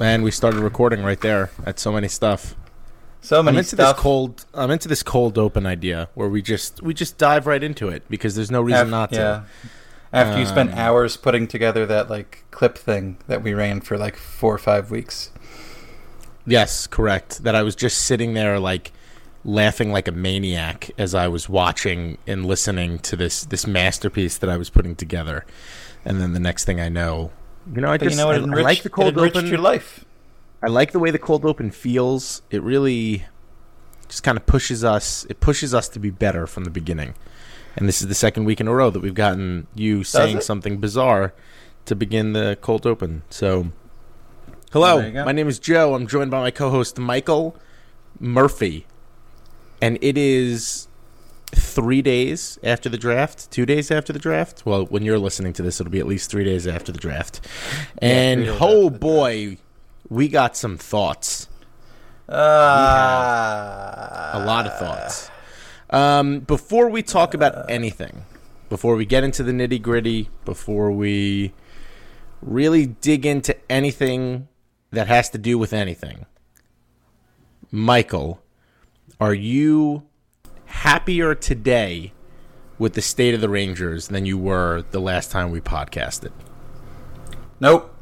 And we started recording right there at so many stuff. So I'm many into stuff. this cold. I'm into this cold open idea where we just we just dive right into it because there's no reason Af- not to. Yeah. After you spent Um, hours putting together that like clip thing that we ran for like four or five weeks. Yes, correct. That I was just sitting there like laughing like a maniac as I was watching and listening to this this masterpiece that I was putting together. And then the next thing I know, you know, I just you know? I, It I like the cold it enriched open. your life. I like the way the cold open feels. It really just kind of pushes us. It pushes us to be better from the beginning. And this is the second week in a row that we've gotten you saying it? something bizarre to begin the cold open. So, hello, There you go. my name is Joe. I'm joined by my co-host Michael Murphy, and it is three days after the draft. Two days after the draft. Well, when you're listening to this, it'll be at least three days after the draft. And days oh boy, we got some thoughts. Uh, a lot of thoughts. Um, before we talk about anything, before we get into the nitty gritty, before we really dig into anything that has to do with anything, Michael, are you happier today with the state of the Rangers than you were the last time we podcasted? Nope.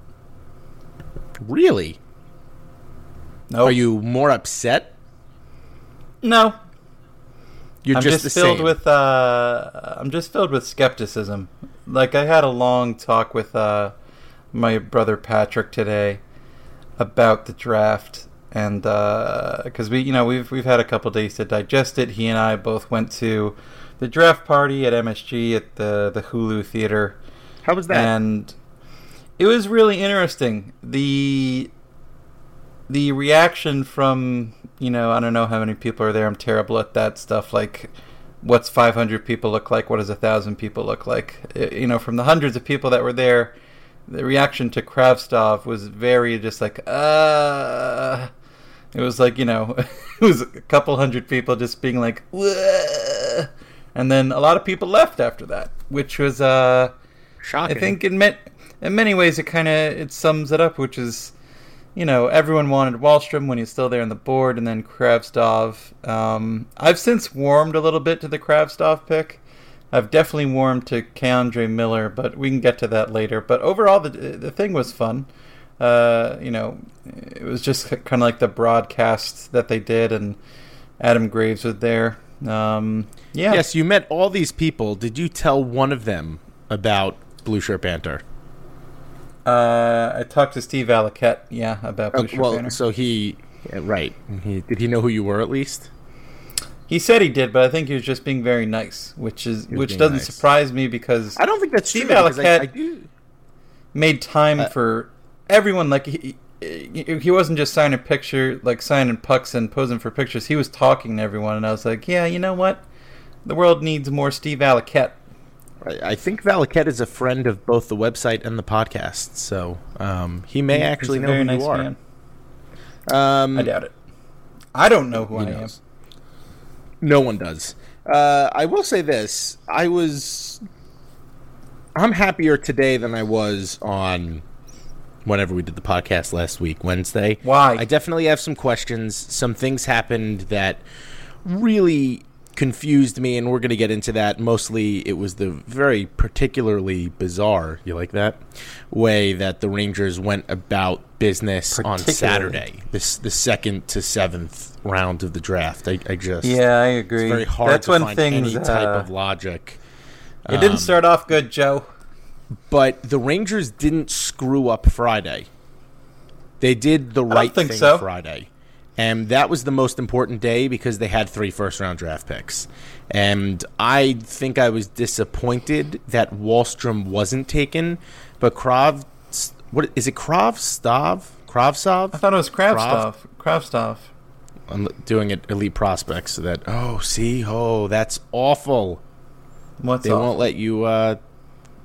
Really? Nope. Are you more upset? No. You're I'm just, just, filled same. with uh I'm just filled with skepticism. Like I had a long talk with uh my brother Patrick today about the draft and uh cuz we you know we've we've had a couple days to digest it. He and I both went to the draft party at MSG at the the Hulu theater How was that? and it was really interesting. The the reaction from you know I don't know how many people are there. I'm terrible at that stuff. Like, what's 500 people look like? What does a thousand people look like? Uh, You know, from the hundreds of people that were there, the reaction to Kravstov was very just like uh. It was like you know, it was a couple hundred people just being like, "Wah," and then a lot of people left after that, which was uh. Shocking. I think in ma- in many ways it kind of it sums it up, which is, you know, everyone wanted Wahlstrom when he's still there on the board, and then Kravstov. Um, I've since warmed a little bit to the Kravstov pick. I've definitely warmed to K'Andre Miller, but we can get to that later. But overall, the the thing was fun. Uh, you know, it was just kind of like the broadcast that they did, and Adam Graves was there. Um, yeah. Yes, you met all these people. Did you tell one of them about Blueshirt Banter? Uh, I talked to Steve Valiquette, yeah, about Blue Oh, Shirt well, so he, yeah, right? He, did he know who you were at least? He said he did, but I think he was just being very nice, which is which doesn't nice. surprise me because I don't think that's Steve true. because I, I made time Uh, for everyone. Like he, he wasn't just signing picture, like signing pucks and posing for pictures. He was talking to everyone, and I was like, yeah, you know what? The world needs more Steve Valiquette. I, I think Valiquette is a friend of both the website and the podcast, so um, he may He's actually know who nice you are. Um, I doubt it. I don't know who I am. No one does. Uh, I will say this: I was, I'm happier today than I was on whenever we did the podcast last week, Wednesday. Why? I definitely have some questions. Some things happened that really confused me, and we're going to get into that. Mostly, it was the very particularly bizarre. You like that way that the Rangers went about business on Saturday, this the second to seventh round of the draft. I, I just Yeah, I agree. it's very hard That's to when find things. any type uh, of logic. it didn't um, start off good, Joe. But the Rangers didn't screw up Friday. They did the right thing so. Friday. And that was the most important day because they had three first round draft picks. And I think I was disappointed that Wahlstrom wasn't taken, but Krav What is it? Kravstov? Kravsov? I thought it was Kravstov. Kravstov. I'm doing it elite prospects so that oh see oh that's awful. What's They off? won't let you. uh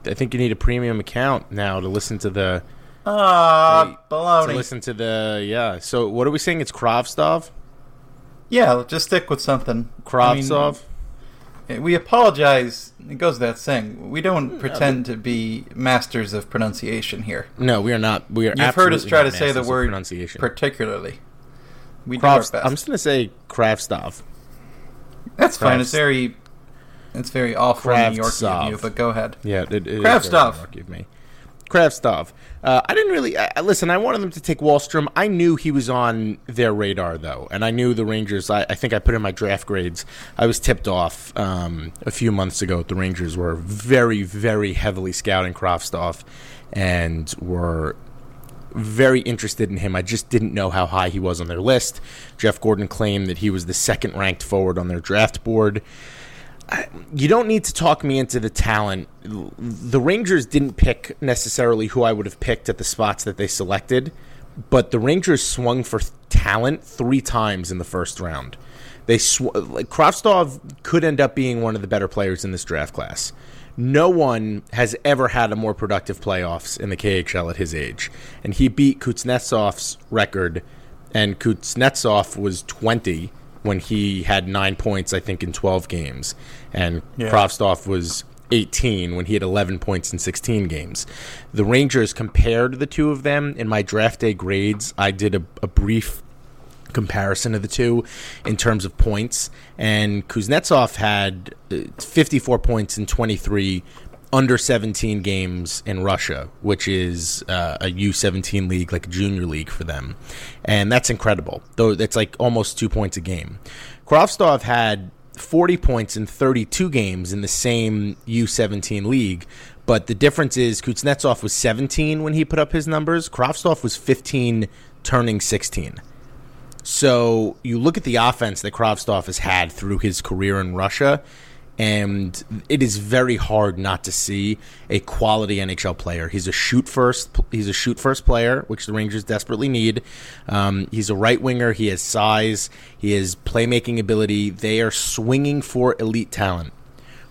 I think you need a premium account now to listen to the Ah, Wait, to listen to the yeah. So what are we saying? It's Kravstov. Yeah, just stick with something. I mean, we apologize. It goes without saying. We don't pretend to be masters of pronunciation here. no, we are not. We are. You've heard us try to say the word pronunciation. particularly. We do our best. I'm just gonna say Kravstov. That's fine. It's very, it's very awful New York of Kravtsov. you. But go ahead. Yeah, it, it is Kravstov. very New York of me. Kravstov. Uh, I didn't really I- listen. I wanted them to take Wahlstrom. I knew he was on their radar though, and I knew the Rangers. I, I think I put in my draft grades. I was tipped off um, a few months ago. The Rangers were very, very heavily scouting Kravstov, and were very interested in him. I just didn't know how high he was on their list. Jeff Gorton claimed that he was the second ranked forward on their draft board. You don't need to talk me into the talent. The Rangers didn't pick necessarily who I would have picked at the spots that they selected, but the Rangers swung for talent three times in the first round. They sw- like Kravstov could end up being one of the better players in this draft class. No one has ever had a more productive playoffs in the KHL at his age, and he beat Kuznetsov's record. And Kuznetsov was 20 when he had nine points, I think, in 12 games, and Yeah. Was 18 when he had 11 points in 16 games. The Rangers compared the two of them in my draft day grades. I did a, a brief comparison of the two in terms of points. And Kuznetsov had uh, 54 points in 23 under 17 games in Russia, which is uh, a U17 league, like a junior league for them. And that's incredible. Though it's like almost two points a game. Kravstov had 40 points in 32 games in the same U17 league. But the difference is Kuznetsov was 17 when he put up his numbers. Kravstov was 15, turning 16. So you look at the offense that Kravstov has had through his career in Russia, and it is very hard not to see a quality NHL player. He's a shoot first. He's a shoot first player, which the Rangers desperately need. Um, he's a right winger. He has size. He has playmaking ability. They are swinging for elite talent.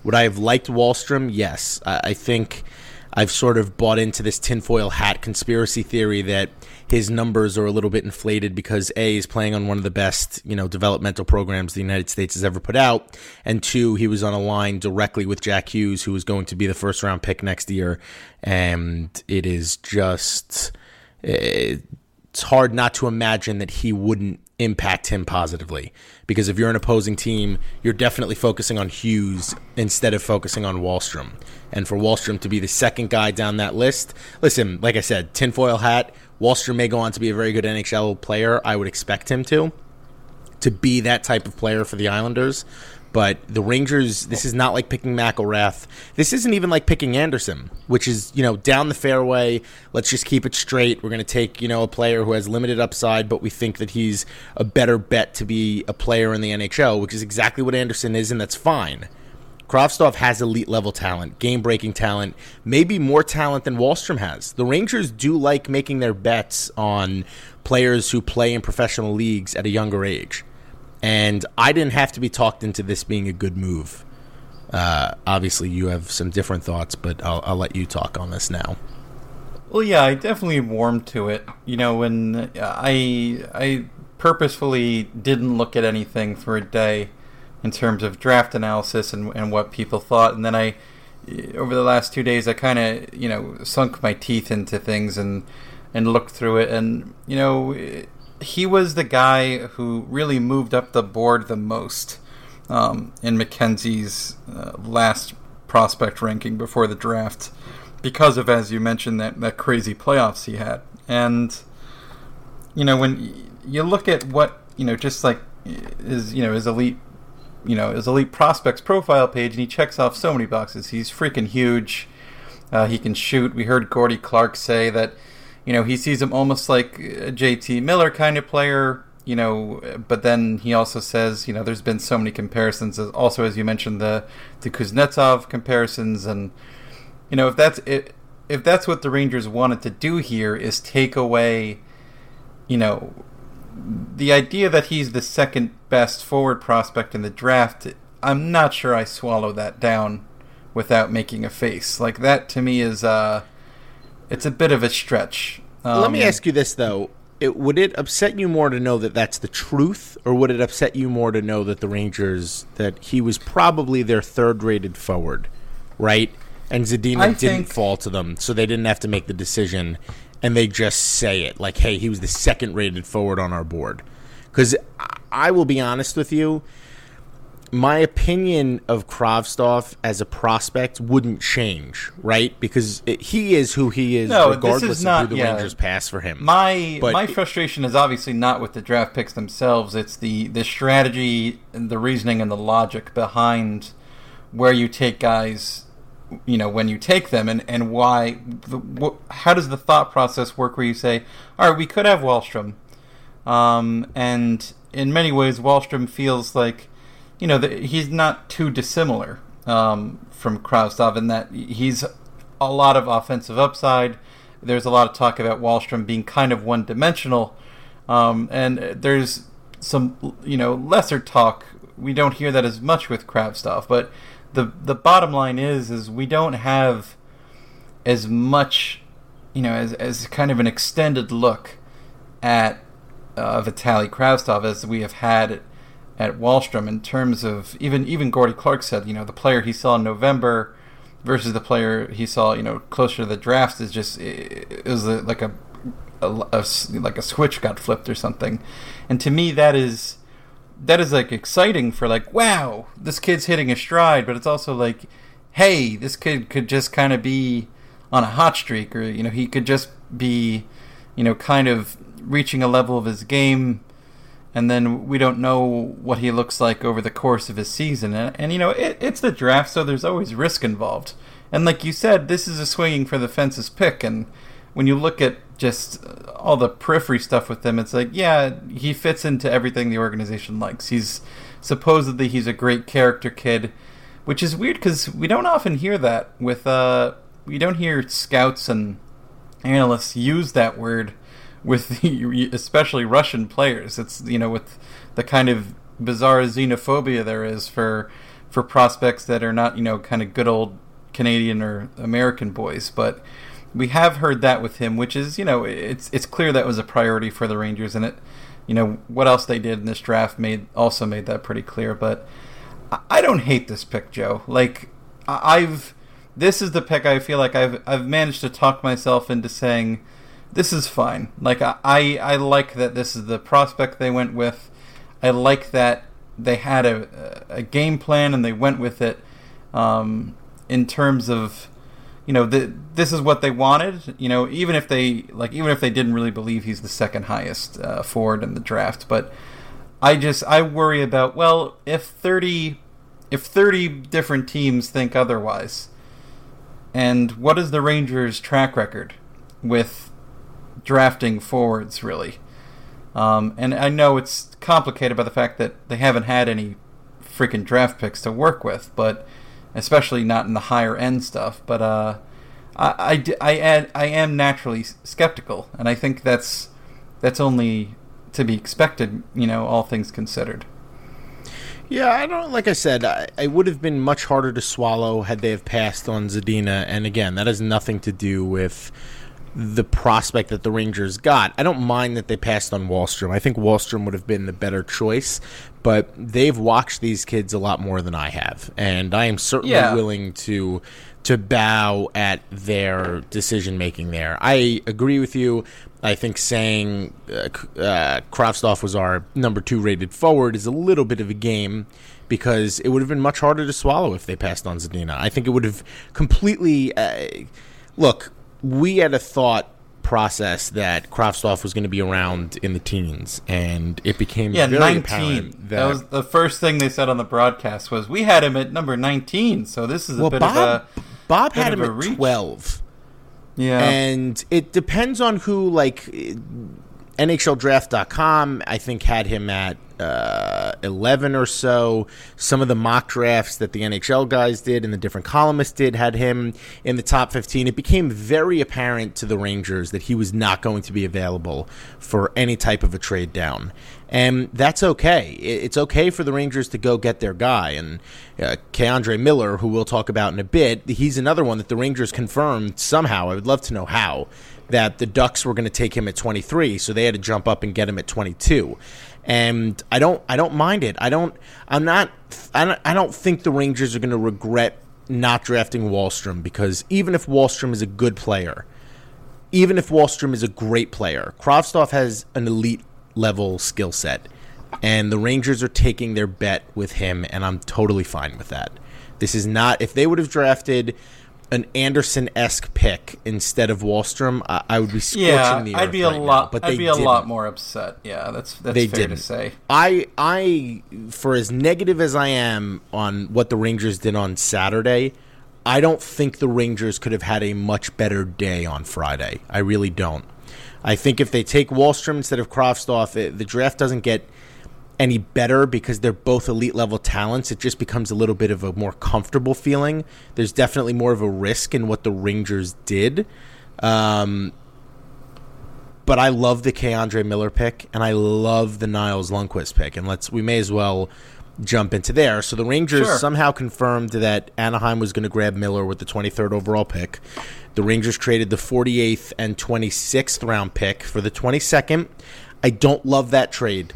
Would I have liked Wahlstrom? Yes. I, I think I've sort of bought into this tinfoil hat conspiracy theory that his numbers are a little bit inflated because A is playing on one of the best, you know, developmental programs the United States has ever put out, and two, he was on a line directly with Jack Hughes, who was going to be the first round pick next year, and it is just eh, it's hard not to imagine that he wouldn't impact him positively. Because if you're an opposing team, you're definitely focusing on Hughes instead of focusing on Wahlstrom. And for Wahlstrom to be the second guy down that list, listen, like I said, tinfoil hat, Wahlstrom may go on to be a very good NHL player. I would expect him to. To be that type of player for the Islanders. But the Rangers, this is not like picking McIlrath. This isn't even like picking Andersson, which is, you know, down the fairway. Let's just keep it straight. We're going to take, you know, a player who has limited upside, but we think that he's a better bet to be a player in the NHL, which is exactly what Andersson is, and that's fine. Kravstov has elite level talent, game breaking talent, maybe more talent than Wahlstrom has. The Rangers do like making their bets on players who play in professional leagues at a younger age and I didn't have to be talked into this being a good move. Uh, obviously, you have some different thoughts, but I'll, I'll let you talk on this now. Well, yeah, I definitely warmed to it. You know, when I I purposefully didn't look at anything for a day in terms of draft analysis and, and what people thought, and then I over the last two days I kind of you know sunk my teeth into things and and looked through it, and you know he was the guy who really moved up the board the most um, in McKenzie's uh, last prospect ranking before the draft because of, as you mentioned, that, that crazy playoffs he had. And, you know, when you look at what, you know, just like his, you know, his elite, you know, his elite prospects profile page, and he checks off so many boxes. He's freaking huge. Uh, he can shoot. We heard Gordie Clark say that, you know, he sees him almost like a JT Miller kind of player, you know, but then he also says, you know, there's been so many comparisons. Also, as you mentioned, the, the Kuznetsov comparisons and, you know, if that's it, if that's what the Rangers wanted to do here is take away, you know, the idea that he's the second best forward prospect in the draft, I'm not sure I swallow that down without making a face. Like that to me is uh it's a bit of a stretch. Um, Let me ask you this though. It, would it upset you more to know that that's the truth, or would it upset you more to know that the Rangers that he was probably their third-rated forward, right? And Zadina didn't think- fall to them, so they didn't have to make the decision, and they just say it like, "Hey, he was the second-rated forward on our board." Because I will be honest with you, my opinion of Kravstov as a prospect wouldn't change, right? Because it, he is who he is, No, regardless is not- of who the yeah. Rangers pass for him. My But my it- frustration is obviously not with the draft picks themselves. It's the the strategy, and the reasoning, and the logic behind where you take guys. You know when you take them, and and why? The, wh- how does the thought process work? Where you say, "All right, we could have Wahlstrom," um, and in many ways, Wahlstrom feels like, you know, that he's not too dissimilar um, from Kraustov in that he's a lot of offensive upside. There's a lot of talk about Wahlstrom being kind of one-dimensional, um, and there's some, you know, lesser talk. We don't hear that as much with Kravstov, but the the bottom line is, is we don't have as much, you know, as as kind of an extended look at uh, Vitaly as we have had at, Wahlstrom in terms of even even Gordie Clark said, you know, the player he saw in November versus the player he saw, you know, closer to the draft is just it, was like a, a, a like a switch got flipped or something, and to me that is that is like exciting for like wow this kid's hitting a stride, but it's also like hey this kid could just kind of be on a hot streak or you know he could just be you know kind of reaching a level of his game and then we don't know what he looks like over the course of his season. And, and you know, it, it's the draft, so there's always risk involved. And like you said, this is a swinging for the fences pick. And when you look at just all the periphery stuff with him, it's like, yeah, he fits into everything the organization likes. He's supposedly he's a great character kid, which is weird because we don't often hear that with uh, we don't hear scouts and analysts use that word with the, especially Russian players. It's you know with the kind of bizarre xenophobia there is for for prospects that are not you know kind of good old Canadian or American boys, but we have heard that with him, which is you know it's it's clear that was a priority for the Rangers, and it you know what else they did in this draft made also made that pretty clear. But I- don't hate this pick, Joe. Like I've this is the pick I feel like I've I've managed to talk myself into saying this is fine. Like I, I like that this is the prospect they went with. I like that they had a a game plan and they went with it. Um, in terms of, you know, the, this is what they wanted. You know, even if they like, even if they didn't really believe he's the second highest uh, forward in the draft, but I just I worry about well, if thirty, if thirty different teams think otherwise, and what is the Rangers' track record with drafting forwards really? Um, and I know it's complicated by the fact that they haven't had any freaking draft picks to work with, but especially not in the higher end stuff. But uh, I, I, I I am naturally skeptical, and I think that's that's only to be expected, you know, all things considered. Yeah, I don't. Like I said, I, it would have been much harder to swallow had they have passed on Zadina. And again, that has nothing to do with the prospect that the Rangers got. I don't mind that they passed on Wahlstrom. I think Wahlstrom would have been the better choice, but they've watched these kids a lot more than I have, and I am certainly Yeah. willing to to bow at their decision making there. I agree with you. I think saying uh, uh, Kravstov was our number two rated forward is a little bit of a game because it would have been much harder to swallow if they passed on Zadina. I think it would have completely. Uh, look, we had a thought process that Kravstov was going to be around in the teens, and it became Yeah, very nineteen. apparent That, was the first thing they said on the broadcast was we had him at number nineteen. So this is a well, bit Bob, of a Bob had him at reach. twelve. yeah. And it depends on who, like, NHLDraft.com, I think, had him at uh, 11 or so. Some of the mock drafts that the NHL guys did and the different columnists did had him in the top 15. It became very apparent to the Rangers that he was not going to be available for any type of a trade down. And that's okay. It's okay for the Rangers to go get their guy. And uh, K'Andre Miller, who we'll talk about in a bit, he's another one that the Rangers confirmed somehow. I would love to know how that the Ducks were going to take him at 23, so they had to jump up and get him at 22 and I don't I don't mind it. I don't I'm not I don't, I don't think the Rangers are going to regret not drafting Wahlstrom because even if Wahlstrom is a good player, even if Wahlstrom is a great player, Kravtsov has an elite level skill set, and the Rangers are taking their bet with him, and I'm totally fine with that. This is not if they would have drafted an Andersson esque pick instead of Wahlstrom, I, I would be scorching yeah, the earth I'd be a lot. now, but I'd be a didn't. lot more upset. Yeah, that's that's They fair didn't. to say. I I for as negative as I am on what the Rangers did on Saturday, I don't think the Rangers could have had a much better day on Friday. I really don't. I think if they take Wahlstrom instead of Kravtsov, it, the draft doesn't get any better because they're both elite level talents. It just becomes a little bit of a more comfortable feeling. There's definitely more of a risk in what the Rangers did. Um, but I love the K'Andre Miller pick, and I love the Niles Lundqvist pick, and let's we may as well jump into there. So the Rangers Sure. somehow confirmed that Anaheim was going to grab Miller with the 23rd overall pick. The Rangers traded the 48th and 26th round pick for the 22nd. I don't love that trade.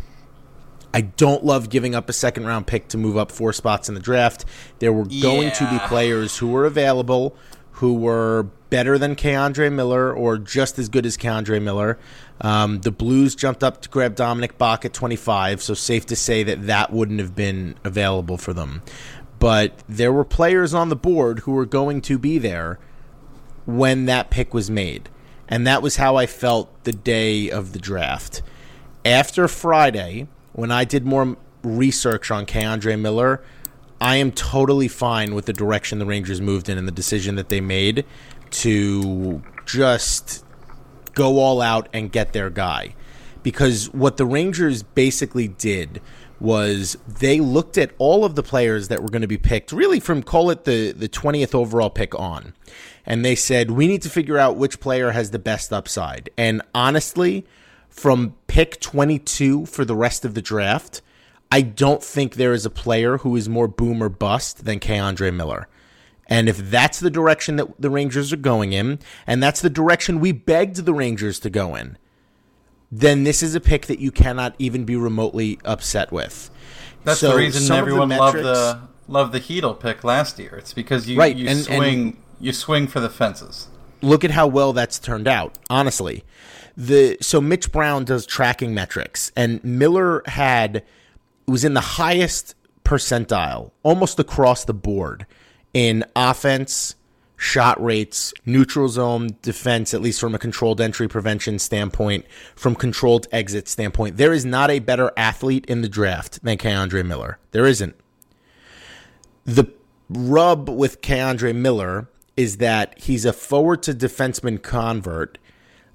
I don't love giving up a second round pick to move up four spots in the draft. There were going to be players who were available who were better than K'Andre Miller or just as good as K'Andre Miller. Um, the Blues jumped up to grab Dominik Bokk at 25, so safe to say that that wouldn't have been available for them. But there were players on the board who were going to be there when that pick was made. And that was how I felt the day of the draft. After Friday, when I did more research on K'Andre Miller, I am totally fine with the direction the Rangers moved in and the decision that they made to just go all out and get their guy. Because what the Rangers basically did was they looked at all of the players that were going to be picked, really from call it the, the 20th overall pick on. And they said, we need to figure out which player has the best upside. And honestly, from pick 22 for the rest of the draft, I don't think there is a player who is more boom or bust than K'Andre Miller. And if that's the direction that the Rangers are going in, and that's the direction we begged the Rangers to go in, then this is a pick that you cannot even be remotely upset with. That's So the reason of the everyone loved the loved the Chytil pick last year. It's because you Right, you and- and- swing you swing for the fences. look at how well that's turned out honestly the so mitch brown does tracking metrics and miller had was in the highest percentile almost across the board in offense shot rates neutral zone defense at least from a controlled entry prevention standpoint from controlled exit standpoint. There is not a better athlete in the draft than K'Andre Miller. There isn't. The rub with K'Andre Miller is that he's a forward to defenseman convert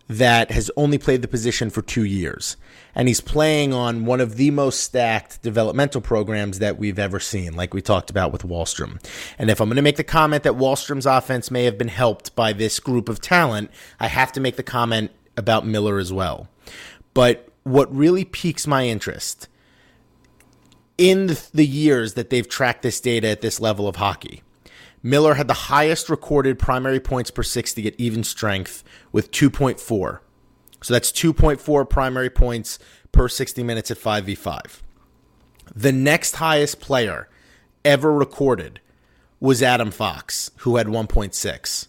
that has only played the position for two years. And he's playing on one of the most stacked developmental programs that we've ever seen, like we talked about with Wahlstrom. And if I'm going to make the comment that Wahlstrom's offense may have been helped by this group of talent, I have to make the comment about Miller as well. But what really piques my interest in the, the years that they've tracked this data at this level of hockey. Miller had the highest recorded primary points per 60 at even strength with 2.4. So that's 2.4 primary points per 60 minutes at 5v5. The next highest player ever recorded was Adam Fox, who had 1.6.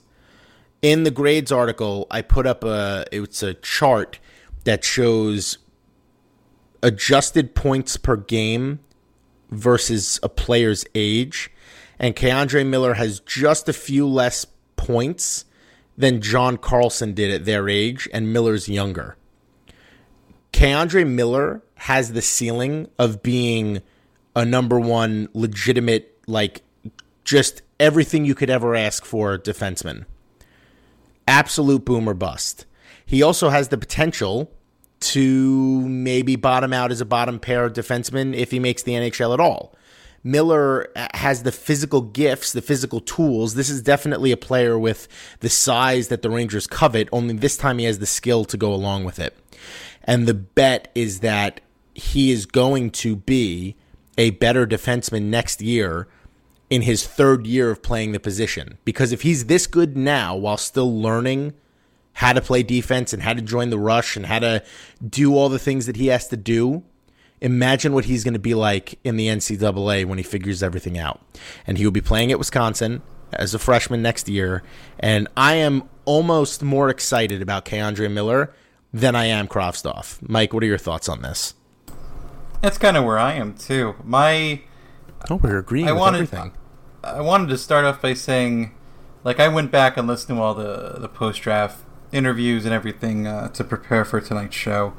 In the grades article, I put up a it's a chart that shows adjusted points per game versus a player's age. And K'Andre Miller has just a few less points than John Carlson did at their age, and Miller's younger. K'Andre Miller has the ceiling of being a number one legitimate, like, just everything you could ever ask for defenseman. Absolute boom or bust. He also has the potential to maybe bottom out as a bottom pair defenseman if he makes the NHL at all. Miller uh, has the physical gifts, the physical tools. This is definitely a player with the size that the Rangers covet, only this time he has the skill to go along with it. And the bet is that he is going to be a better defenseman next year in his third year of playing the position. Because if he's this good now while still learning how to play defense and how to join the rush and how to do all the things that he has to do, imagine what he's going to be like in the NCAA when he figures everything out. And he will be playing at Wisconsin as a freshman next year. And I am almost more excited about K'Andre Miller than I am Kroftstoff. Mike, what are your thoughts on this? That's kind of where I am too. My oh, we're agreeing I with wanted, everything. I wanted to start off by saying, like, I went back and listened to all the the post draft interviews and everything uh, to prepare for tonight's show,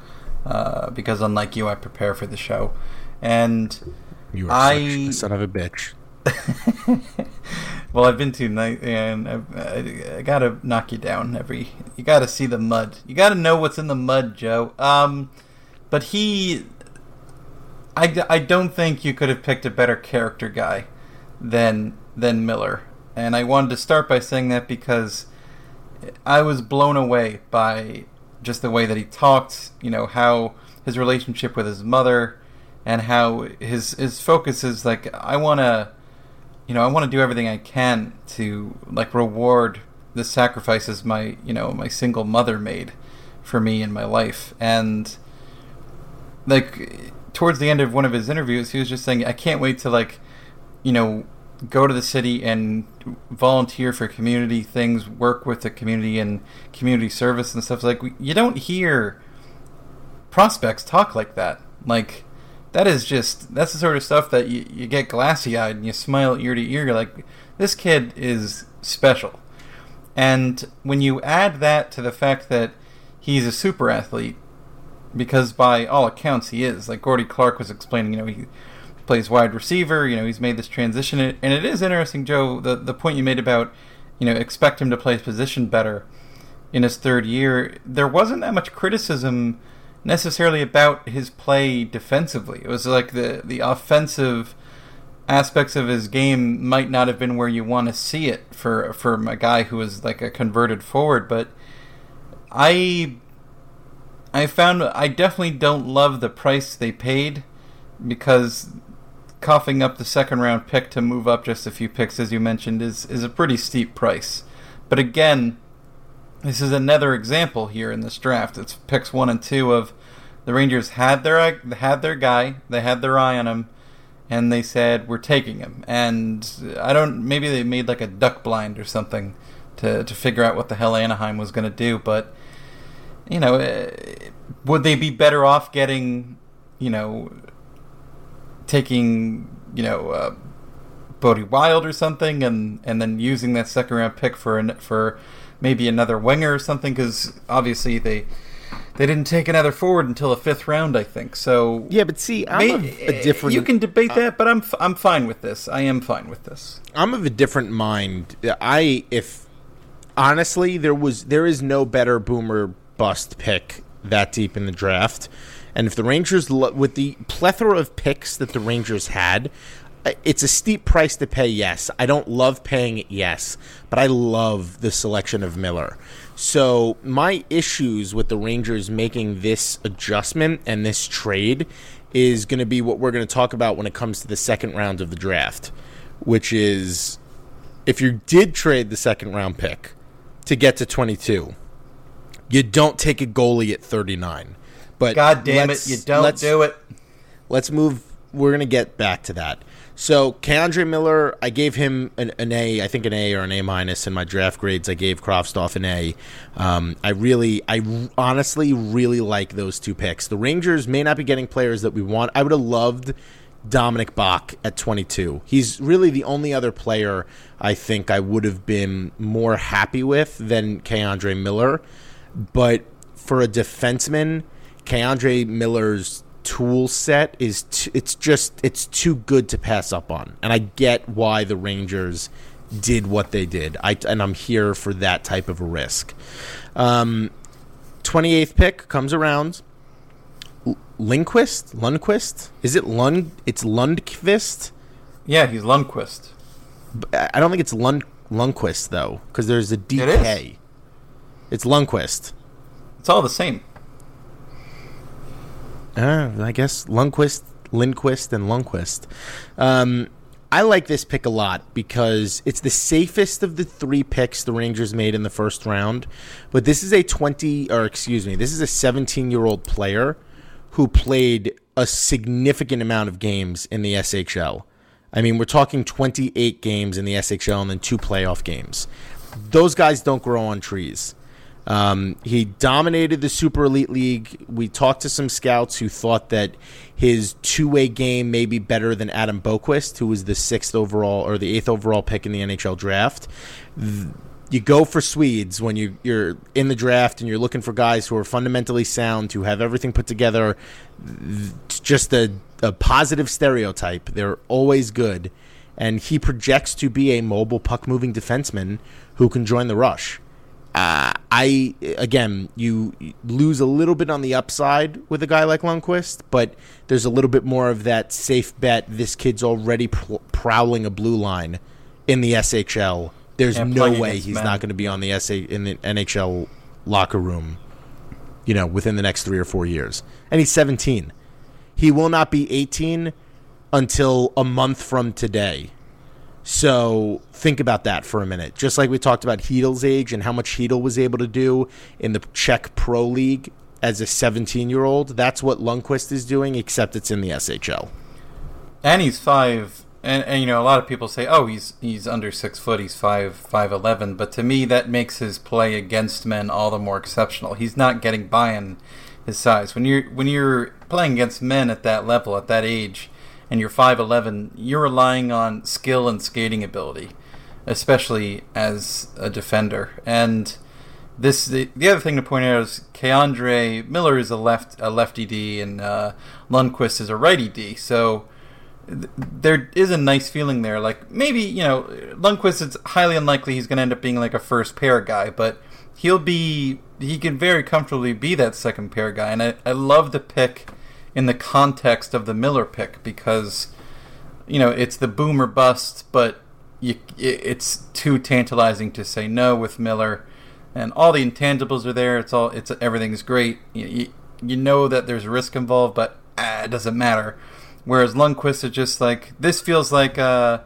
uh, because unlike you, I prepare for the show, and you are I, such a son of a bitch. well, I've been to night, and I, I, gotta knock you down every. You gotta see the mud. You gotta know what's in the mud, Joe. Um, but he, I, I don't think you could have picked a better character guy than than Miller. And I wanted to start by saying that because I was blown away by just the way that he talked, you know, how his relationship with his mother and how his his focus is like I want to you know, I want to do everything I can to like reward the sacrifices my, you know, my single mother made for me in my life. And like towards the end of one of his interviews, he was just saying, I can't wait to like, you know, go to the city and volunteer for community things, work with the community and community service and stuff. Like you don't hear prospects talk like that. Like that is just that's the sort of stuff that you, you get glassy eyed and you smile ear to ear. You're like, this kid is special. And when you add that to the fact that he's a super athlete, because by all accounts he is. Like Gordie Clark was explaining, you know, he plays wide receiver. You know, he's made this transition, and it is interesting, Joe. The the point you made about, you know, expect him to play his position better in his third year. There wasn't that much criticism necessarily about his play defensively. It was like the the offensive aspects of his game might not have been where you want to see it for for a guy who was like a converted forward, but I I found I definitely don't love the price they paid because coughing up the second round pick to move up just a few picks as you mentioned is is a pretty steep price. But again, this is another example here in this draft. It's picks one and two of the Rangers had their had their guy, they had their eye on him, and they said we're taking him. And I don't maybe they made like a duck blind or something to to figure out what the hell Anaheim was going to do, but you know, eh, would they be better off getting, you know, taking, you know, uh, Bode Wilde or something, and and then using that second round pick for an, for maybe another winger or something because obviously they they didn't take another forward until the fifth round, I think. So yeah, but see, I'm may, a, a, different. You can debate uh, that, but I'm I'm fine with this. I am fine with this. I'm of a different mind. I if honestly there was there is no better boomer bust pick that deep in the draft. And if the Rangers, with the plethora of picks that the Rangers had, uh, it's a steep price to pay, yes. I don't love paying it, yes, but I love the selection of Miller. So my issues with the Rangers making this adjustment and this trade is going to be what we're going to talk about when it comes to the second round of the draft, which is if you did trade the second round pick to get to 22, you don't take a goalie at 39. But God damn it, you don't do it. Let's move. We're going to get back to that. So K'Andre Miller, I gave him an, an, A, I think an A or an A minus in my draft grades. I gave Kroftstoff an A. Um, I really, I honestly really like those two picks. The Rangers may not be getting players that we want. I would have loved Dominik Bokk at 22. He's really the only other player I think I would have been more happy with than K'Andre Miller. But for a defenseman, K'Andre Miller's tool set is t- it's just it's too good to pass up on. And I get why the Rangers did what they did. I and I'm here for that type of a risk. Um, 28th pick comes around. Lindquist? Lundquist? Is it Lund? It's Lundqvist. Yeah, he's Lundqvist. I don't think it's Lund Lundquist though, because there's a is. DK. It's Lundquist. It's all the same. Uh, I guess Lundquist, Lindquist, and Lundquist. Um, I like this pick a lot because it's the safest of the three picks the Rangers made in the first round. But this is a 20, or excuse me, this is a 17 year old player who played a significant amount of games in the SHL. I mean, we're talking 28 games in the SHL and then two playoff games. Those guys don't grow on trees. Um, he dominated the Super Elite League. We talked to some scouts who thought that his two-way game may be better than Adam Boqvist, who was the sixth overall or the eighth overall pick in the NHL draft. You go for Swedes when you, you're in the draft and you're looking for guys who are fundamentally sound, who have everything put together. Th- Just a, a positive stereotype. They're always good. And he projects to be a mobile puck moving defenseman who can join the rush. Uh, I again, you lose a little bit on the upside with a guy like Lundqvist, but there's a little bit more of that safe bet. This kid's already pr- prowling a blue line in the SHL. There's And no way he's men. not going to be on the SA in the NHL locker room. You know, within the next three or four years, and he's 17. He will not be 18 until a month from today. So think about that for a minute. Just like we talked about Chytil's age and how much Heedle was able to do in the Czech Pro League as a 17 year old, that's what Lundqvist is doing, except it's in the SHL. And he's five. And, and you know, a lot of people say, "Oh, he's he's under six foot. He's five five eleven." But to me, that makes his play against men all the more exceptional. He's not getting by in his size. When you're when you're playing against men at that level, at that age, and you're five eleven, you're relying on skill and skating ability, especially as a defender. And this the, the other thing to point out is K'Andre Miller is a left a lefty D, and uh, Lundqvist is a righty D. So th- there is a nice feeling there. Like maybe you know Lundqvist. It's highly unlikely he's going to end up being like a first pair guy, but he'll be. He can very comfortably be that second pair guy, and I, I love the pick in the context of the Miller pick because you know it's the boomer bust, but you, it's too tantalizing to say no with Miller, and all the intangibles are there. It's all it's everything's great. You, you, you know that there's risk involved, but ah, it doesn't matter. Whereas Lundqvist is just like this feels like uh,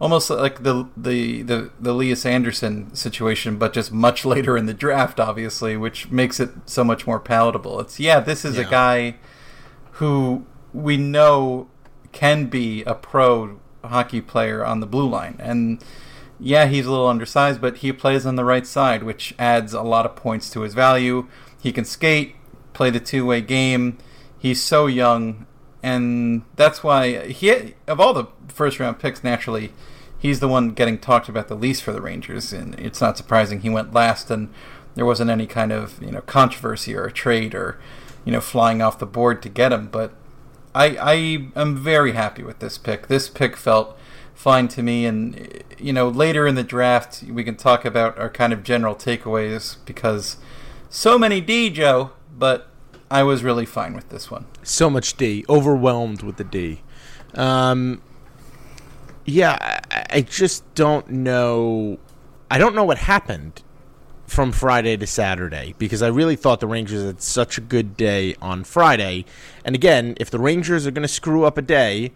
almost like the the the the Elias Andersson situation, but just much later in the draft, obviously, which makes it so much more palatable. It's yeah, this is a guy who we know can be a pro hockey player on the blue line. And yeah, he's a little undersized, but he plays on the right side, which adds a lot of points to his value. He can skate, play the two way game. He's so young, and that's why he of all the first round picks, naturally, he's the one getting talked about the least for the Rangers, and it's not surprising he went last, and there wasn't any kind of you know controversy or a trade or you know flying off the board to get him. But I I am very happy with this pick. This pick felt fine to me, and you know later in the draft we can talk about our kind of general takeaways because so many D Joe, but I was really fine with this one. So much D, overwhelmed with the D. Um, yeah, I, I just don't know. I don't know what happened from Friday to Saturday because I really thought the Rangers had such a good day on Friday. And again, if the Rangers are going to screw up a day,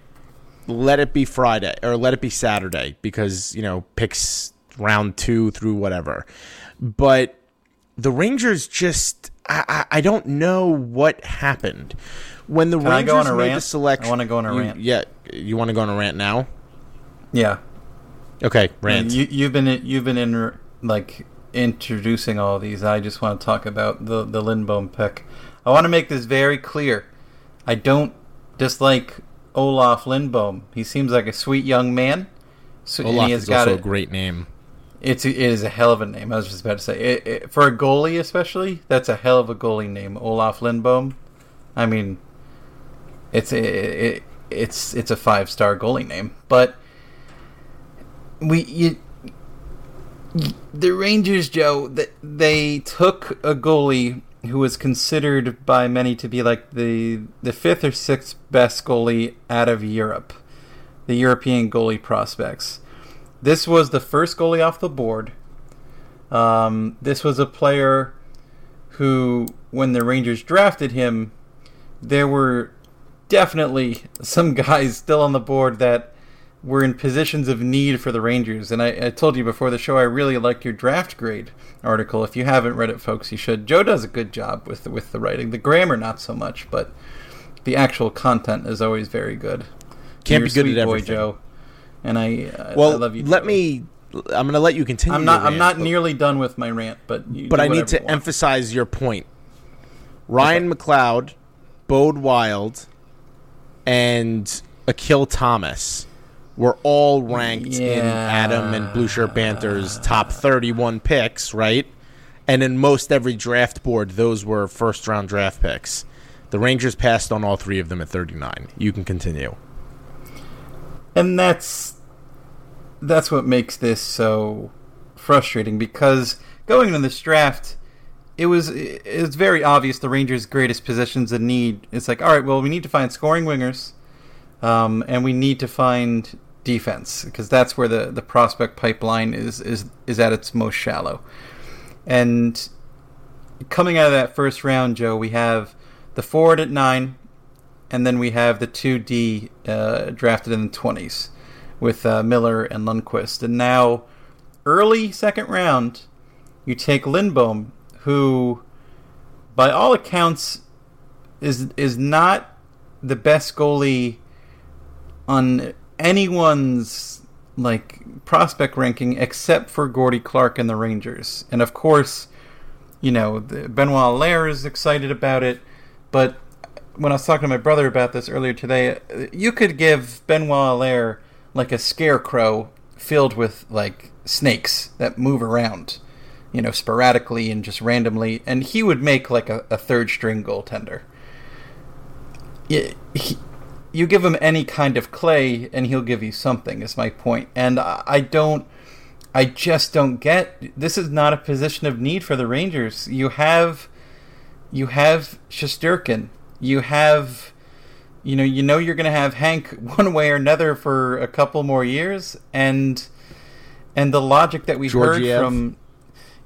let it be Friday or let it be Saturday because, you know, picks round two through whatever. But the Rangers just, I, I, I don't know what happened. When the Can Rangers go on a made the selection. I wanna go on a you- rant. Yeah. You want to go on a rant now? Yeah, Okay, rant. You, you've been you've been in like introducing all these. I just want to talk about the the Lindbom pick. I want to make this very clear. I don't dislike Olaf Lindbom. He seems like a sweet young man. So, Olaf he has is got also it. a great name. It's it is a hell of a name. I was just about to say it, it, for a goalie, especially. That's a hell of a goalie name, Olaf Lindbom. I mean, it's it, it, it's it's a five star goalie name, but we you, the Rangers, Joe, th- they took a goalie who was considered by many to be like the the fifth or sixth best goalie out of Europe, the European goalie prospects. This was the first goalie off the board. Um, this was a player who, when the Rangers drafted him, there were definitely some guys still on the board that were in positions of need for the Rangers. And I, I, told you before the show, I really like your draft grade article. If you haven't read it, folks, you should. Joe does a good job with the, with the writing. The grammar, not so much, but the actual content is always very good. Can't You're be good at boy, everything. Joe. And I, uh, well, I love you. Let me. I'm going to let you continue. I'm not. Rant, I'm not but, nearly done with my rant, but but I need to emphasize your point. Ryan okay. McLeod, Bode Wilde, and Akil Thomas were all ranked yeah. in Adam and Blueshirt Banter's top 31 picks, right? And in most every draft board, those were first round draft picks. The Rangers passed on all three of them at 39. You can continue. And that's that's what makes this so frustrating because going into this draft, it was it was very obvious the Rangers' greatest positions in need. It's like, all right, well, we need to find scoring wingers, um, and we need to find defense because that's where the, the prospect pipeline is, is is at its most shallow. And coming out of that first round, Joe, we have the forward at nine, and then we have the two D uh, drafted in the twenties with uh, Miller and Lundkvist. And now, early second round, you take Lindbom, who, by all accounts, is is not the best goalie on anyone's like prospect ranking except for Gordie Clark and the Rangers. And of course, you know, Benoit Allaire is excited about it, but when I was talking to my brother about this earlier today, uh, you could give Benoit Allaire like a scarecrow filled with like snakes that move around, you know, sporadically and just randomly, and he would make like a, a third string goaltender. Yeah, he, you give him any kind of clay and he'll give you something is my point. And i don't i just don't get this is not a position of need for the rangers. You have you have Shesterkin. you have you know you know you're going to have hank one way or another for a couple more years and and the logic that we've heard from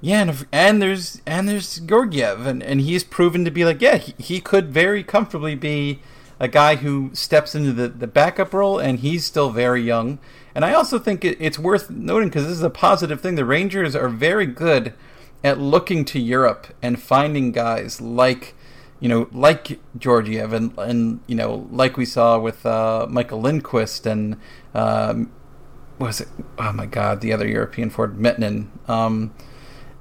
yeah, and, and there's and there's Georgiev, and, and he's proven to be like, yeah, he, he could very comfortably be a guy who steps into the, the backup role, and he's still very young. And I also think it, it's worth noting because this is a positive thing. The Rangers are very good at looking to Europe and finding guys like, you know, like Georgiev and, and you know, like we saw with uh, Michael Lindqvist and um, was it? Oh my God, the other European forward, Metnin. Um,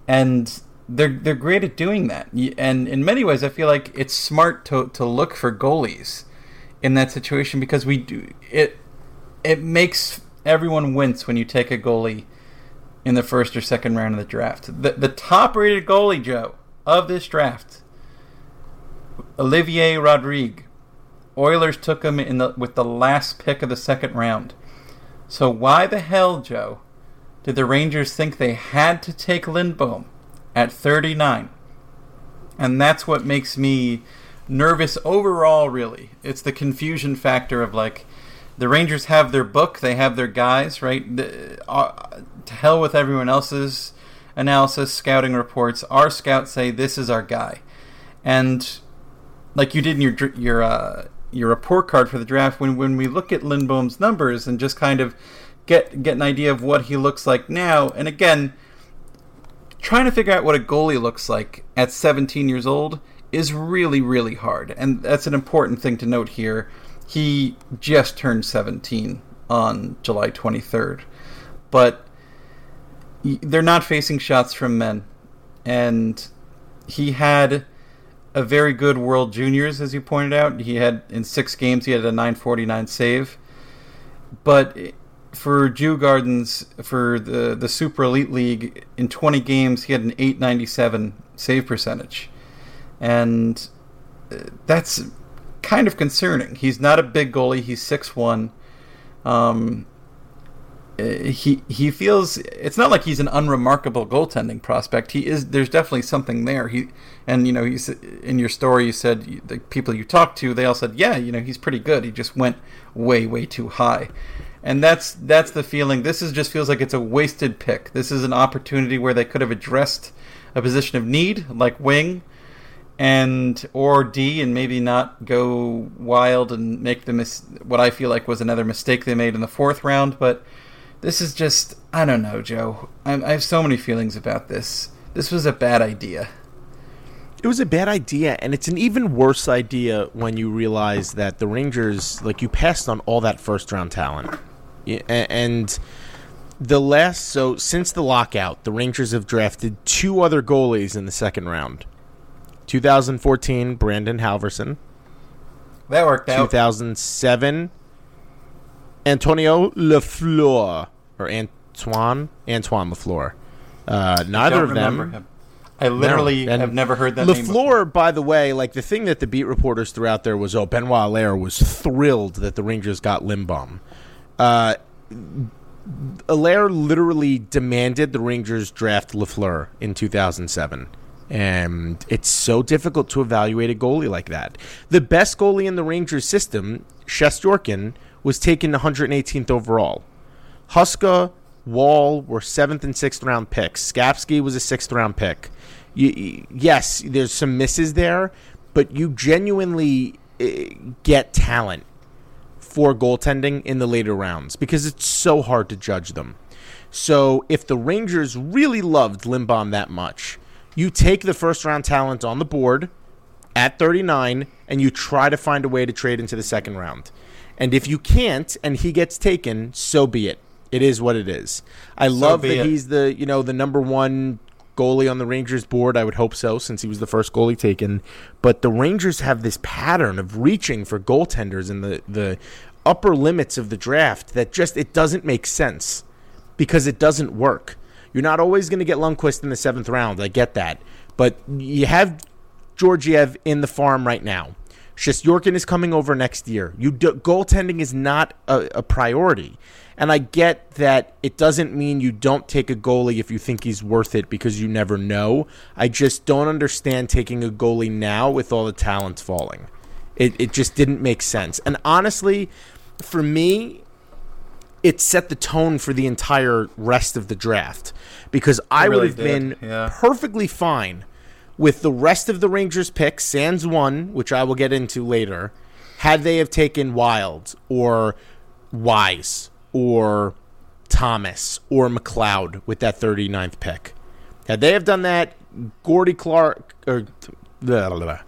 and they're they're great at doing that. And in many ways, I feel like it's smart to to look for goalies in that situation because we do it. It makes everyone wince when you take a goalie in the first or second round of the draft. The the top rated goalie, Joe, of this draft, Olivier Rodrigue. Oilers took him in the with the last pick of the second round. So why the hell, Joe, did the Rangers think they had to take Lindbom at 39? And that's what makes me nervous overall, really. It's the confusion factor of like the Rangers have their book, they have their guys, right? The, uh, to hell with everyone else's analysis, scouting reports. Our scouts say this is our guy, and like you did in your your uh, your report card for the draft, when when we look at Lindbom's numbers and just kind of get get an idea of what he looks like now, and again. Trying to figure out what a goalie looks like at 17 years old is really, really hard. And that's an important thing to note here. He just turned 17 on July 23rd. But they're not facing shots from men. And he had a very good World Juniors, as you pointed out. He had, in six games, he had a 949 save. But for Djurgårdens, for the, the Super Elite League, in 20 games, he had an 897 save percentage and uh, that's kind of concerning. He's not a big goalie. He's six one. Um, he he feels it's not like he's an unremarkable goaltending prospect. He is. There's definitely something there. He and you know he's in your story. You said the people you talked to, they all said, yeah, you know, he's pretty good. He just went way way too high, and that's that's the feeling. This is just feels like it's a wasted pick. This is an opportunity where they could have addressed a position of need like wing and or D and maybe not go wild and make the mis- what I feel like was another mistake they made in the fourth round. But this is just I don't know, Joe. I'm, I have so many feelings about this. This was a bad idea. It was a bad idea, and it's an even worse idea when you realize that the Rangers, like, you passed on all that first round talent. And the last, so since the lockout, the Rangers have drafted two other goalies in the second round 2014, Brandon Halverson. That worked out. 2007, Antonio Lafleur or Antoine Antoine Lafleur. Uh, neither of them. Him. I literally no. have never heard that name. Lafleur, by the way, like the thing that the beat reporters threw out there was, oh, Benoit Allaire was thrilled that the Rangers got Lindbom. Uh, Allaire literally demanded the Rangers draft Lafleur in 2007. And it's so difficult to evaluate a goalie like that. The best goalie in the Rangers system, Shesterkin, was taken 118th overall. Huska, Wall were seventh and sixth round picks. Skapski was a sixth round pick. You, yes, there's some misses there, but you genuinely eh, get talent for goaltending in the later rounds because it's so hard to judge them. So if the Rangers really loved Lindbom that much, you take the first round talent on the board at 39 and you try to find a way to trade into the second round. And if you can't and he gets taken, so be it. It is what it is. I so love that it. he's the, you know, the number 1 goalie on the Rangers board. I would hope so since he was the first goalie taken. But the Rangers have this pattern of reaching for goaltenders in the the upper limits of the draft that just it doesn't make sense because it doesn't work. You're not always going to get Lundqvist in the seventh round. I get that. But you have Georgiev in the farm right now. Shesterkin is coming over next year. You do, goaltending is not a, a, priority, and I get that it doesn't mean you don't take a goalie if you think he's worth it because you never know. I just don't understand taking a goalie now with all the talents falling. It it just didn't make sense. And honestly, for me, it set the tone for the entire rest of the draft because I really would have been yeah. perfectly fine with the rest of the Rangers picks, Sans one, which I will get into later, had they have taken Wilde or Wise or Thomas or McLeod with that 39th pick. Had they have done that, Gordie Clark or blah, blah, blah,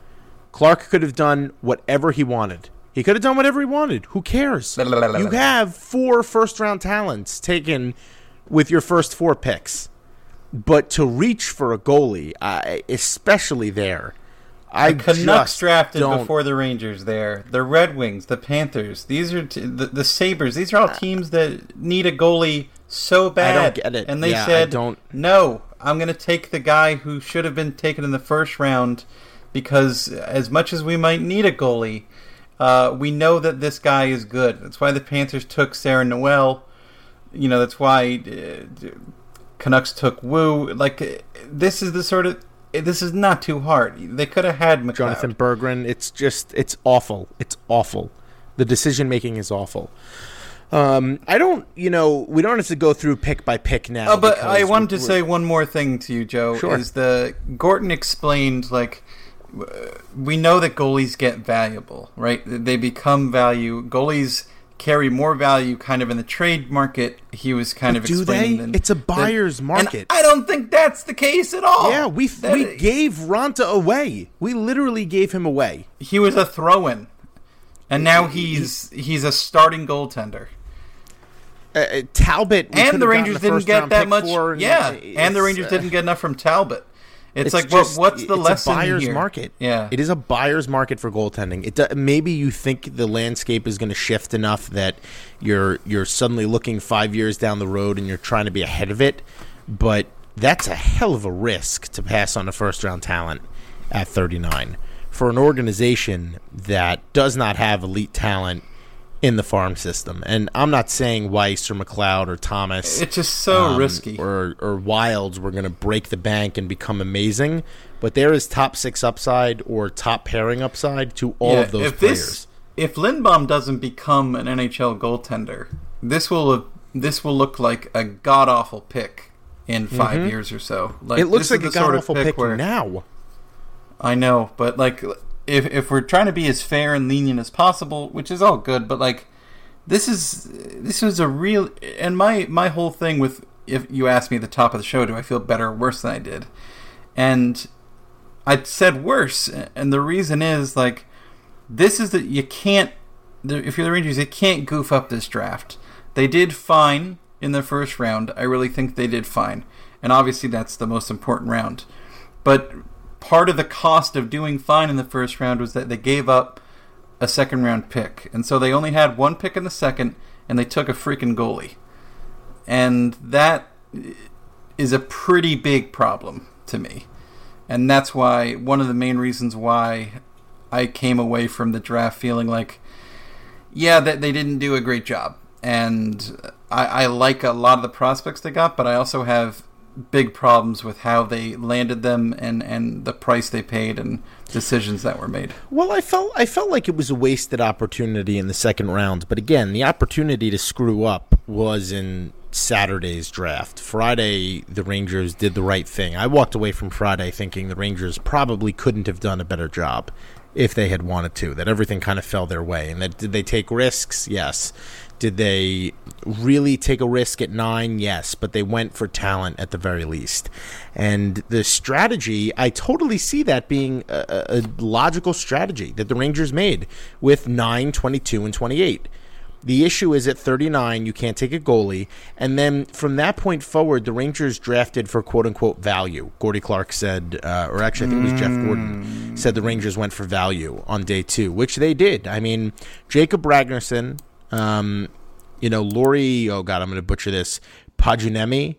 Clark could have done whatever he wanted. He could have done whatever he wanted. Who cares? you have four first round talents taken with your first four picks. But to reach for a goalie, I, especially there, I the Canucks drafted don't... before the Rangers. There, the Red Wings, the Panthers. These are t- the, the Sabres. These are all teams that need a goalie so bad. I don't get it. And they yeah, said, don't... "No, I'm going to take the guy who should have been taken in the first round." Because as much as we might need a goalie, uh, we know that this guy is good. That's why the Panthers took Serron Noel. You know, that's why uh, Canucks took Woo. Like, this is the sort of. This is not too hard. They could have had McLeod. Jonatan Berggren. It's just. It's awful. It's awful. The decision making is awful. Um, I don't, you know, we don't have to go through pick by pick now. Oh, but I wanted to say one more thing to you, Joe. Sure. Is the Gorton explained like we know that goalies get valuable, right? They become value. Goalies carry more value kind of in the trade market. He was kind but of do they? Than, it's a buyer's than, market. I don't think that's the case at all. Yeah, we that, we gave Raanta away. We literally gave him away. He was a throw-in, and now he's he's a starting goaltender. Uh, uh Talbot and the Rangers didn't get that much. yeah, and the Rangers uh, didn't get enough from Talbot. It's, it's like just, what, what's the it's lesson? a buyer's here? market. Yeah, it is a buyer's market for goaltending. It maybe you think the landscape is going to shift enough that you're you're suddenly looking five years down the road and you're trying to be ahead of it, but that's a hell of a risk to pass on a first round talent at 39 for an organization that does not have elite talent in the farm system. And I'm not saying Weiss or McLeod or Thomas. It's just so um, risky. Or or Wildes were going to break the bank and become amazing. But there is top six upside or top pairing upside to all Yeah, of those if players. This, if Lindbom doesn't become an NHL goaltender, this will this will look like a god awful pick in 5 years or so. Like Mm-hmm. it looks like a god awful pick where- now. I know, but like if if we're trying to be as fair and lenient as possible, which is all good, but like this is this was a real and my my whole thing with if you asked me at the top of the show, do I feel better or worse than I did? And I said worse, and the reason is like this is that you can't if you're the Rangers, you can't goof up this draft. They did fine in the first round. I really think they did fine, and obviously that's the most important round. But part of the cost of doing fine in the first round was that they gave up a second round pick, and so they only had one pick in the second, and they took a freaking goalie, and that is a pretty big problem to me, and that's why one of the main reasons why I came away from the draft feeling like, yeah, that they didn't do a great job, and I, I like a lot of the prospects they got, but I also have big problems with how they landed them and and the price they paid and decisions that were made. Well, I felt I felt like it was a wasted opportunity in the second round, but again, the opportunity to screw up was in Saturday's draft. Friday, the Rangers did the right thing. I walked away from Friday thinking the Rangers probably couldn't have done a better job if they had wanted to. That everything kind of fell their way, and that did they take risks? Yes. Did they really take a risk at nine? Yes, but they went for talent at the very least. And the strategy, I totally see that being a, a logical strategy that the Rangers made with 9, 22, and 28. The issue is at 39, you can't take a goalie. And then from that point forward, the Rangers drafted for quote unquote value. Gordie Clark said, uh, or actually, I think it was Jeff Gorton, said the Rangers went for value on day two, which they did. I mean, Jacob Ragnarsson, um, you know, Lauri, oh God, I'm going to butcher this, Pajuniemi,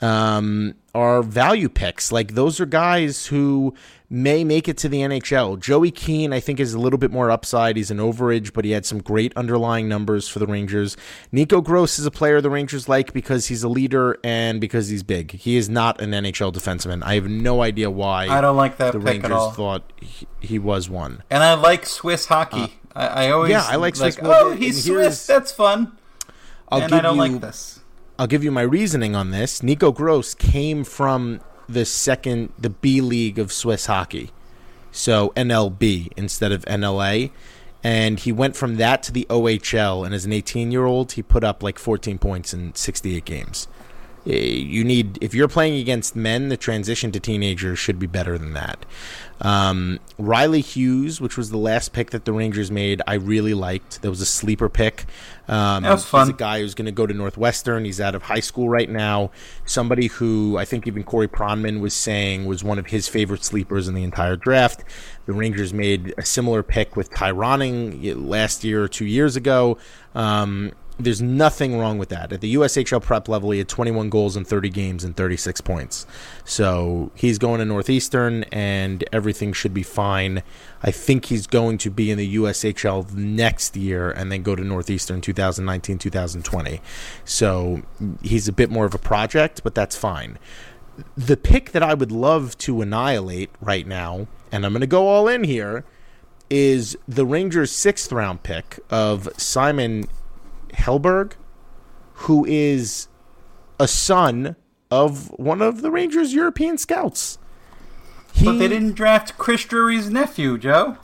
um, are value picks. Like those are guys who may make it to the NHL. Joey Keane, I think, is a little bit more upside. He's an overage, but he had some great underlying numbers for the Rangers. Nico Gross is a player the Rangers like because he's a leader and because he's big. He is not an NHL defenseman. I have no idea why. I don't like that the pick Rangers at all. thought he, he was one. And I like Swiss hockey. I, I always yeah, I like Swiss- Oh, he's Swiss. That's fun. I'll and give I don't you, like this. I'll give you my reasoning on this. Nico Gross came from the second, the B League of Swiss hockey, so NLB instead of NLA, and he went from that to the OHL. And as an 18 year old, he put up like 14 points in 68 games. Eh, You need if you're playing against men, the transition to teenagers should be better than that. Um, Riley Hughes, which was the last pick that the Rangers made, I really liked. That was a sleeper pick. Um, That was He's fun. a guy who's going to go to Northwestern. He's out of high school right now. Somebody who I think even Corey Pronman was saying was one of his favorite sleepers in the entire draft. The Rangers made a similar pick with Ty Ronning last year or two years ago. Um, there's nothing wrong with that. At the USHL prep level, he had 21 goals in 30 games and 36 points. So he's going to Northeastern, and everything should be fine. I think he's going to be in the USHL next year and then go to Northeastern 2019 2020. So he's a bit more of a project, but that's fine. The pick that I would love to annihilate right now, and I'm going to go all in here, is the Rangers' sixth round pick of Simon Helberg, who is a son of one of the Rangers' European scouts. He, But they didn't draft Chris Drury's nephew, Joe.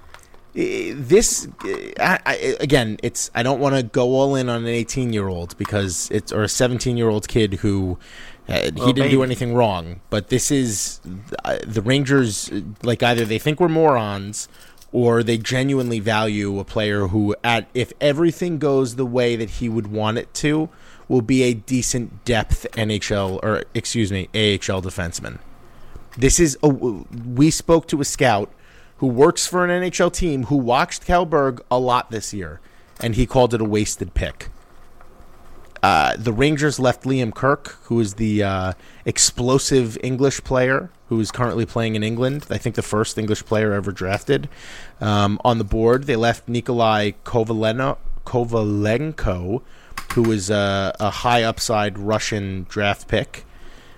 eh, this eh, I, I, again it's i don't want to go all in on an 18 year old because it's or a 17 year old kid who uh, he didn't do anything wrong but this is uh, the rangers like either they think we're morons or they genuinely value a player who at if everything goes the way that he would want it to will be a decent depth nhl or excuse me ahl defenseman this is a we spoke to a scout who works for an NHL team who watched Kalberg a lot this year, and he called it a wasted pick. Uh, the Rangers left Liam Kirk, who is the uh, explosive English player who is currently playing in England. I think the first English player ever drafted um, on the board. They left Nikolai Kovaleno, Kovalenko, who is a, a high upside Russian draft pick.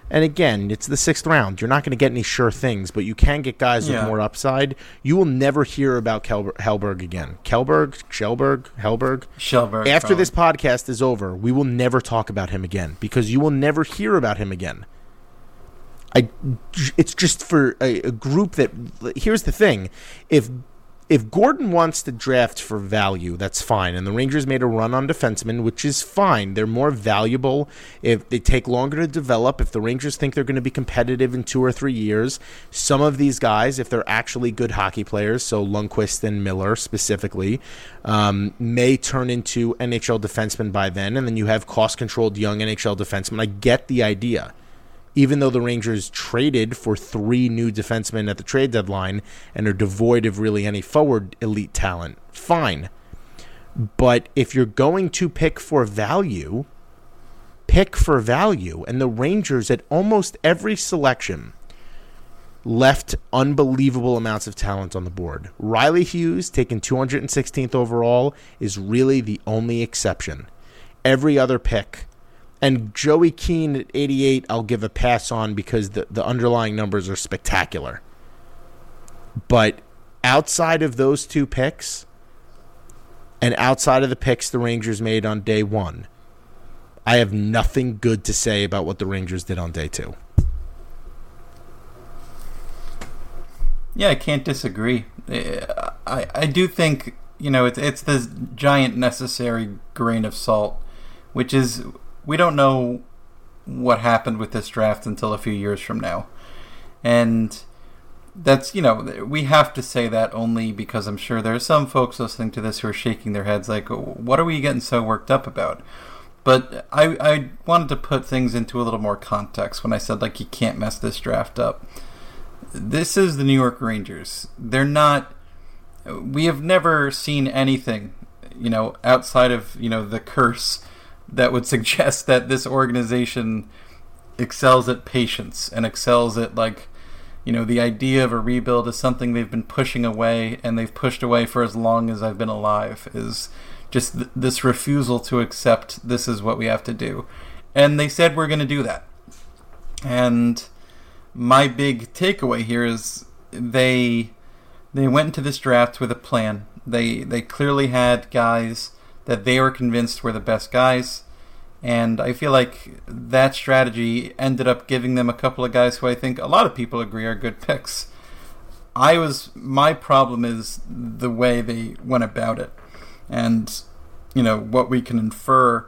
And again, it's the sixth round. You're not going to get any sure things, but you can get guys Yeah. with more upside. You will never hear about Kelber- Hellberg again. Kelberg, Shellberg, Hellberg. Shelberg. After probably. this podcast is over, we will never talk about him again because you will never hear about him again. I, it's just for a, a group that. Here's the thing: if if Gorton wants to draft for value, that's fine. And the Rangers made a run on defensemen, which is fine. They're more valuable if they take longer to develop. If the Rangers think they're going to be competitive in two or three years, some of these guys, if they're actually good hockey players, so Lundkvist and Miller specifically, um, may turn into NHL defensemen by then. And then you have cost controlled young NHL defensemen. I get the idea even though the Rangers traded for three new defensemen at the trade deadline and are devoid of really any forward elite talent, fine. But if you're going to pick for value, pick for value. And the Rangers, at almost every selection, left unbelievable amounts of talent on the board. Riley Hughes, taken 216th overall, is really the only exception. Every other pick and Joey Keane at 88, I'll give a pass on because the, the underlying numbers are spectacular. But outside of those two picks, and outside of the picks the Rangers made on day one, I have nothing good to say about what the Rangers did on day two. Yeah, I can't disagree. Eh, I I do think you know it's it's this giant necessary grain of salt, which is we don't know what happened with this draft until a few years from now, and that's you know we have to say that only because I'm sure there are some folks listening to this who are shaking their heads like, what are we getting so worked up about? But I I wanted to put things into a little more context when I said like you can't mess this draft up this is the New York Rangers. They're not. We have never seen anything, you know, outside of you know the curse that would suggest that this organization excels at patience and excels at like, you know, the idea of a rebuild is something they've been pushing away and they've pushed away for as long as I've been alive. Is just th- this refusal to accept this is what we have to do, and they said we're going to do that, and my big takeaway here is they they went into this draft with a plan. They they clearly had guys that they were convinced were the best guys, and I feel like that strategy ended up giving them a couple of guys who I think a lot of people agree are good picks. I was my problem is the way they went about it, and you know what we can infer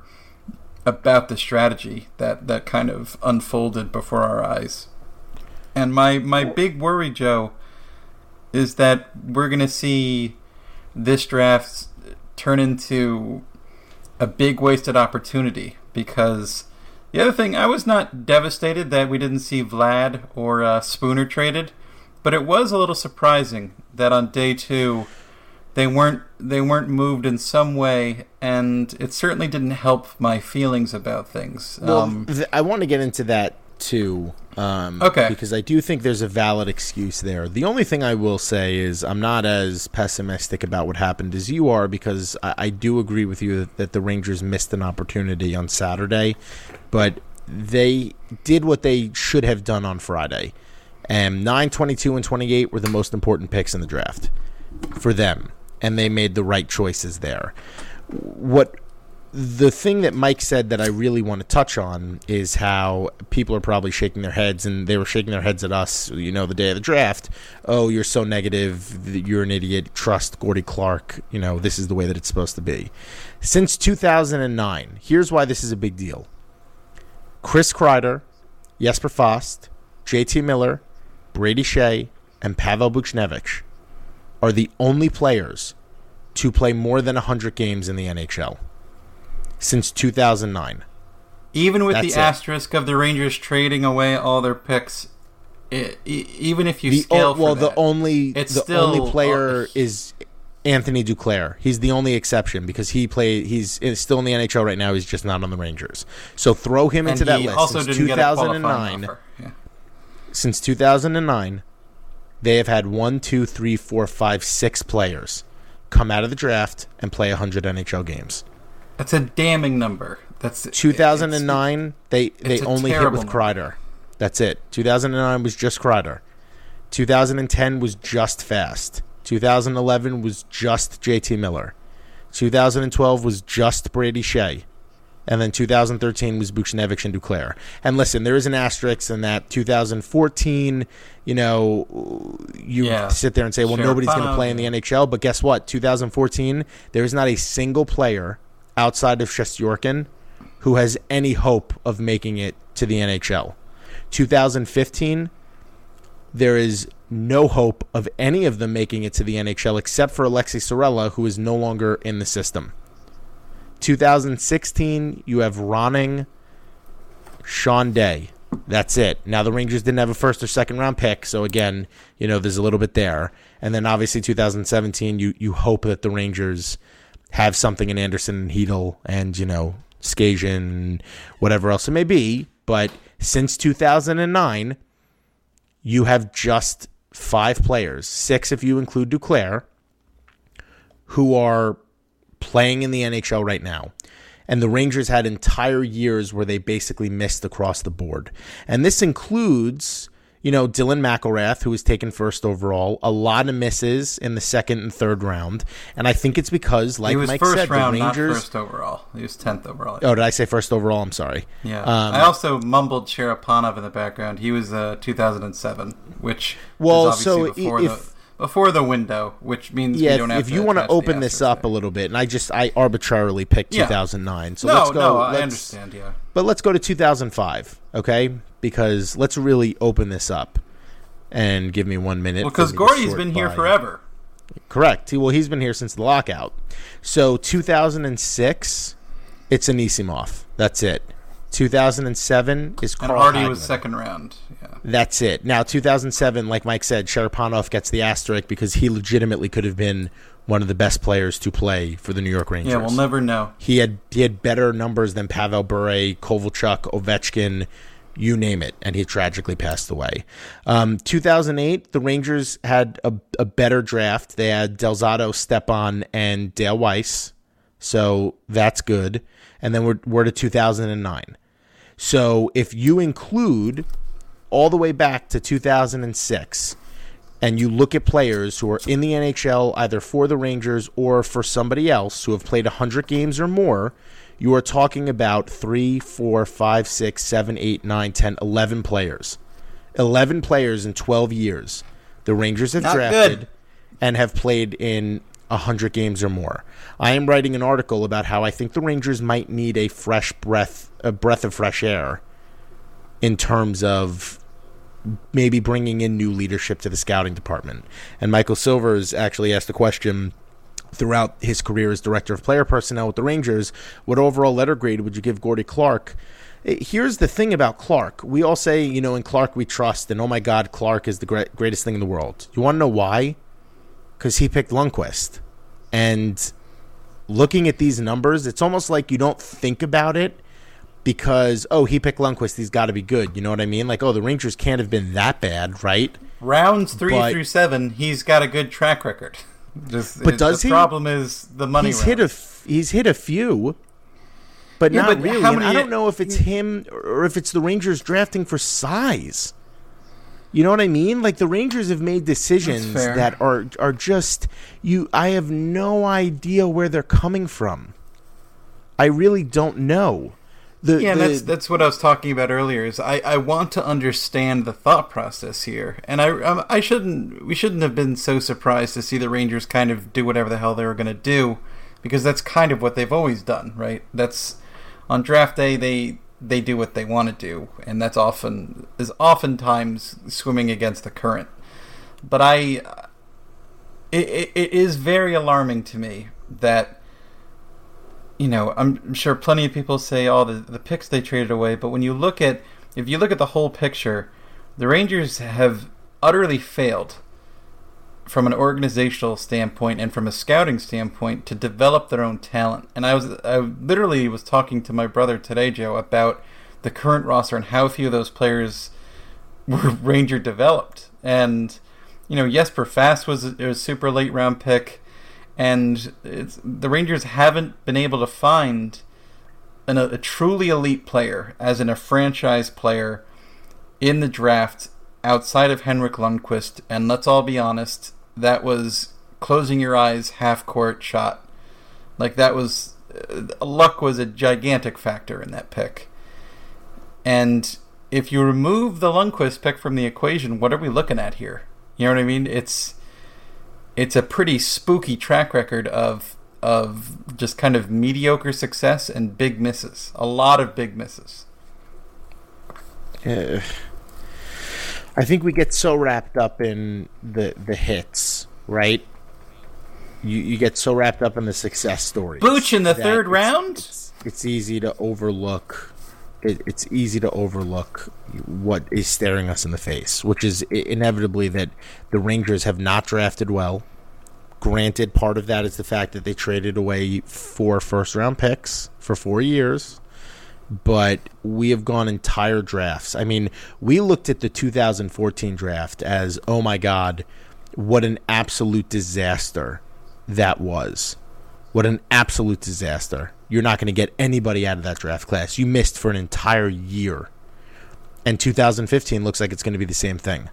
about the strategy that that kind of unfolded before our eyes. And my my big worry, Joe, is that we're going to see this draft turn into a big wasted opportunity because the other thing I was not devastated that we didn't see Vlad or uh, Spooner traded, but it was a little surprising that on day 2 they weren't they weren't moved in some way and it certainly didn't help my feelings about things. Well, um, th- I want to get into that too. Um, Okay. Because I do think there's a valid excuse there. The only thing I will say is I'm not as pessimistic about what happened as you are because I, I do agree with you that, that the Rangers missed an opportunity on Saturday, but they did what they should have done on Friday. And 9, 22, and 28 were the most important picks in the draft for them, and they made the right choices there. What the thing that Mike said that I really want to touch on is how people are probably shaking their heads, and they were shaking their heads at us, you know, the day of the draft. Oh, you're so negative. You're an idiot. Trust Gordie Clark. You know, this is the way that it's supposed to be. Since 2009, here's why this is a big deal Chris Kreider, Jesper Fast, JT Miller, Brady Skjei, and Pavel Buchnevich are the only players to play more than 100 games in the NHL since 2009. Even with That's the it. asterisk of the Rangers trading away all their picks, i i even if you The scale o- for well, that, the only it's the still, only player is Anthony Duclair. He's the only exception because he played. He's still in the NHL right now. He's just not on the Rangers. So throw him into that list. also since didn't get a 2009. Yeah. since 2009, they have had one, two, three, four, five, six players come out of the draft and play 100 NHL games. That's a damning number. That's 2009, they they only hit with number. Kreider. That's it. 2009 was just Kreider. 2010 was just Fast. 2011 was just JT Miller. 2012 was just Brady Skjei. And then 2013 was Buchnevich and Duclair. And listen, there is an asterisk in that 2014, you know, you Yeah. sit there and say, well, nobody's going to play in the. NHL. But guess what? 2014, there is not a single player outside of Shesterkin who has any hope of making it to the NHL. 2015, there is no hope of any of them making it to the NHL except for Aleksi Saarela, who is no longer in the system. 2016, you have Ronning, Sean Day. That's it. Now the Rangers didn't have a first or second round pick, so again, you know, there's a little bit there. And then obviously 2017, you you hope that the Rangers have something in Andersson and Heedle and you know Skajan, whatever else it may be. But since 2009, you have just five players, six if you include Duclair, who are playing in the NHL right now. And the Rangers had entire years where they basically missed across the board. And this includes, you know, Dylan McIlrath, who was taken first overall, a lot of misses in the second and third round. And I think it's because, like Mike said, round, the Rangers. not first overall. He was tenth overall. Oh, did I say first overall? I'm sorry. Yeah. Um, I also mumbled Cherepanov in the background. He was uh, 2007, which Well, so before if- the before the window, which means Yeah, we if, don't have to. if you want to open this up a little bit, and I just I arbitrarily picked Yeah. 2009. So no, let's go. no, I understand. Yeah. But let's go to 2005, okay? Because let's really open this up and give me one minute. Well, because Gordie's been here by- forever. Correct. He- Well, he's been here since the lockout. So 2006, it's Anisimov. That's it. 2007 is And Carl Hardy was second round. Yeah. That's it. Now, 2007, like Mike said, Cherepanov gets the asterisk because he legitimately could have been one of the best players to play for the New York Rangers. Yeah, we'll never know. He had he had better numbers than Pavel Bure, Kovalchuk, Ovechkin, you name it, and he tragically passed away. Um, 2008, the Rangers had a, a better draft. They had Del Zotto, Stepan, and Dale Weiss, so that's good. And then we're we're to 2009. So if you include all the way back to 2006 and you look at players who are in the NHL either for the Rangers or for somebody else who have played 100 games or more, you are talking about 3, 4, 5, 6, 7, 8, 9, 10, 11 players. 11 players in 12 years. The Rangers have Not drafted good. and have played in 100 games or more. I am writing an article about how I think the Rangers might need a fresh breath a breath of fresh air in terms of maybe bringing in new leadership to the scouting department. And Michael Silvers actually asked the question throughout his career as director of player personnel with the Rangers, what overall letter grade would you give Gordie Clark? Eh, Here's the thing about Clark. We all say, you know, in Clark we trust, and oh my God, Clark is the great, greatest thing in the world. You want to know why? Because he picked Lundqvist. And looking at these numbers, it's almost like you don't think about it because, oh, he picked Lundqvist, he's got to be good. You know what I mean? Like, oh, the Rangers can't have been that bad, right? Rounds three But- through seven, he's got a good track record. Just, But it- does the he? problem is the money. he's hit a he's hit a few, but Yeah, not but really. I don't know if it's him or if it's the Rangers drafting for size. You know what I mean? Like the Rangers have made decisions that are are just you. I have no idea where they're coming from. I really don't know. The, Yeah, the- that's that's what I was talking about earlier. Is I, I want to understand the thought process here, and I um, I shouldn't we shouldn't have been so surprised to see the Rangers kind of do whatever the hell they were going to do, because that's kind of what they've always done, right? That's on draft day they they do what they want to do, and that's often is oftentimes swimming against the current. But I, it, it, it is very alarming to me that you know, I'm sure plenty of people say all the the picks they traded away, but when you look at if you look at the whole picture, the Rangers have utterly failed from an organizational standpoint and from a scouting standpoint to develop their own talent. And I was I literally was talking to my brother today, Joe, about the current roster and how few of those players were Ranger developed. And you know, Jesper Fast was a, a super late round pick and the Rangers haven't been able to find an, a, truly elite player, as in a franchise player, in the draft outside of Henrik Lundqvist. And let's all be honest, that was closing your eyes, half court shot. Like that was uh, luck was a gigantic factor in that pick. And if you remove the Lundqvist pick from the equation, what are we looking at here? You know what I mean? It's it's a pretty spooky track record of of just kind of mediocre success and big misses. A lot of big misses. Uh, I think we get so wrapped up in the the hits, right? You you get so wrapped up in the success story. Booch in the third round. It's, it's, easy to overlook. It, it's easy to overlook what is staring us in the face, which is inevitably that the Rangers have not drafted well. Granted, part of that is the fact that they traded away four first round picks for four years, but we have gone entire drafts. I mean, we looked at the 2014 draft as, oh my God, what an absolute disaster that was. What an absolute disaster. You're not going to get anybody out of that draft class. You missed for an entire year. And 2015 looks like it's going to be the same thing.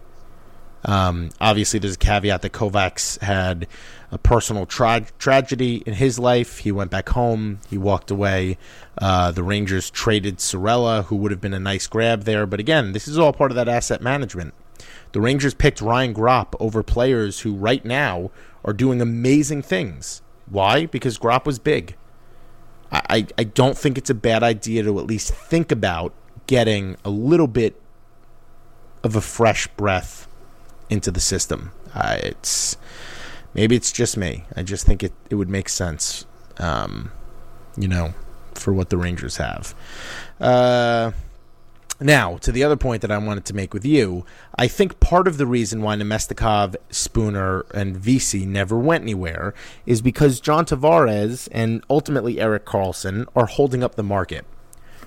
Um, obviously, there's a caveat that Kovacs had a personal tra- tragedy in his life. He went back home. He walked away. Uh, the Rangers traded Saarela, who would have been a nice grab there. But again, this is all part of that asset management. The Rangers picked Ryan Gropp over players who right now are doing amazing things. Why? Because Gropp was big. I, I, don't think it's a bad idea to at least think about getting a little bit of a fresh breath into the system. Uh, it's maybe it's just me. I just think it, it would make sense, um, you know, for what the Rangers have. Uh, now, to the other point that I wanted to make with you, I think part of the reason why Namestnikov, Spooner, and Vesey never went anywhere is because John Tavares and ultimately Erik Karlsson are holding up the market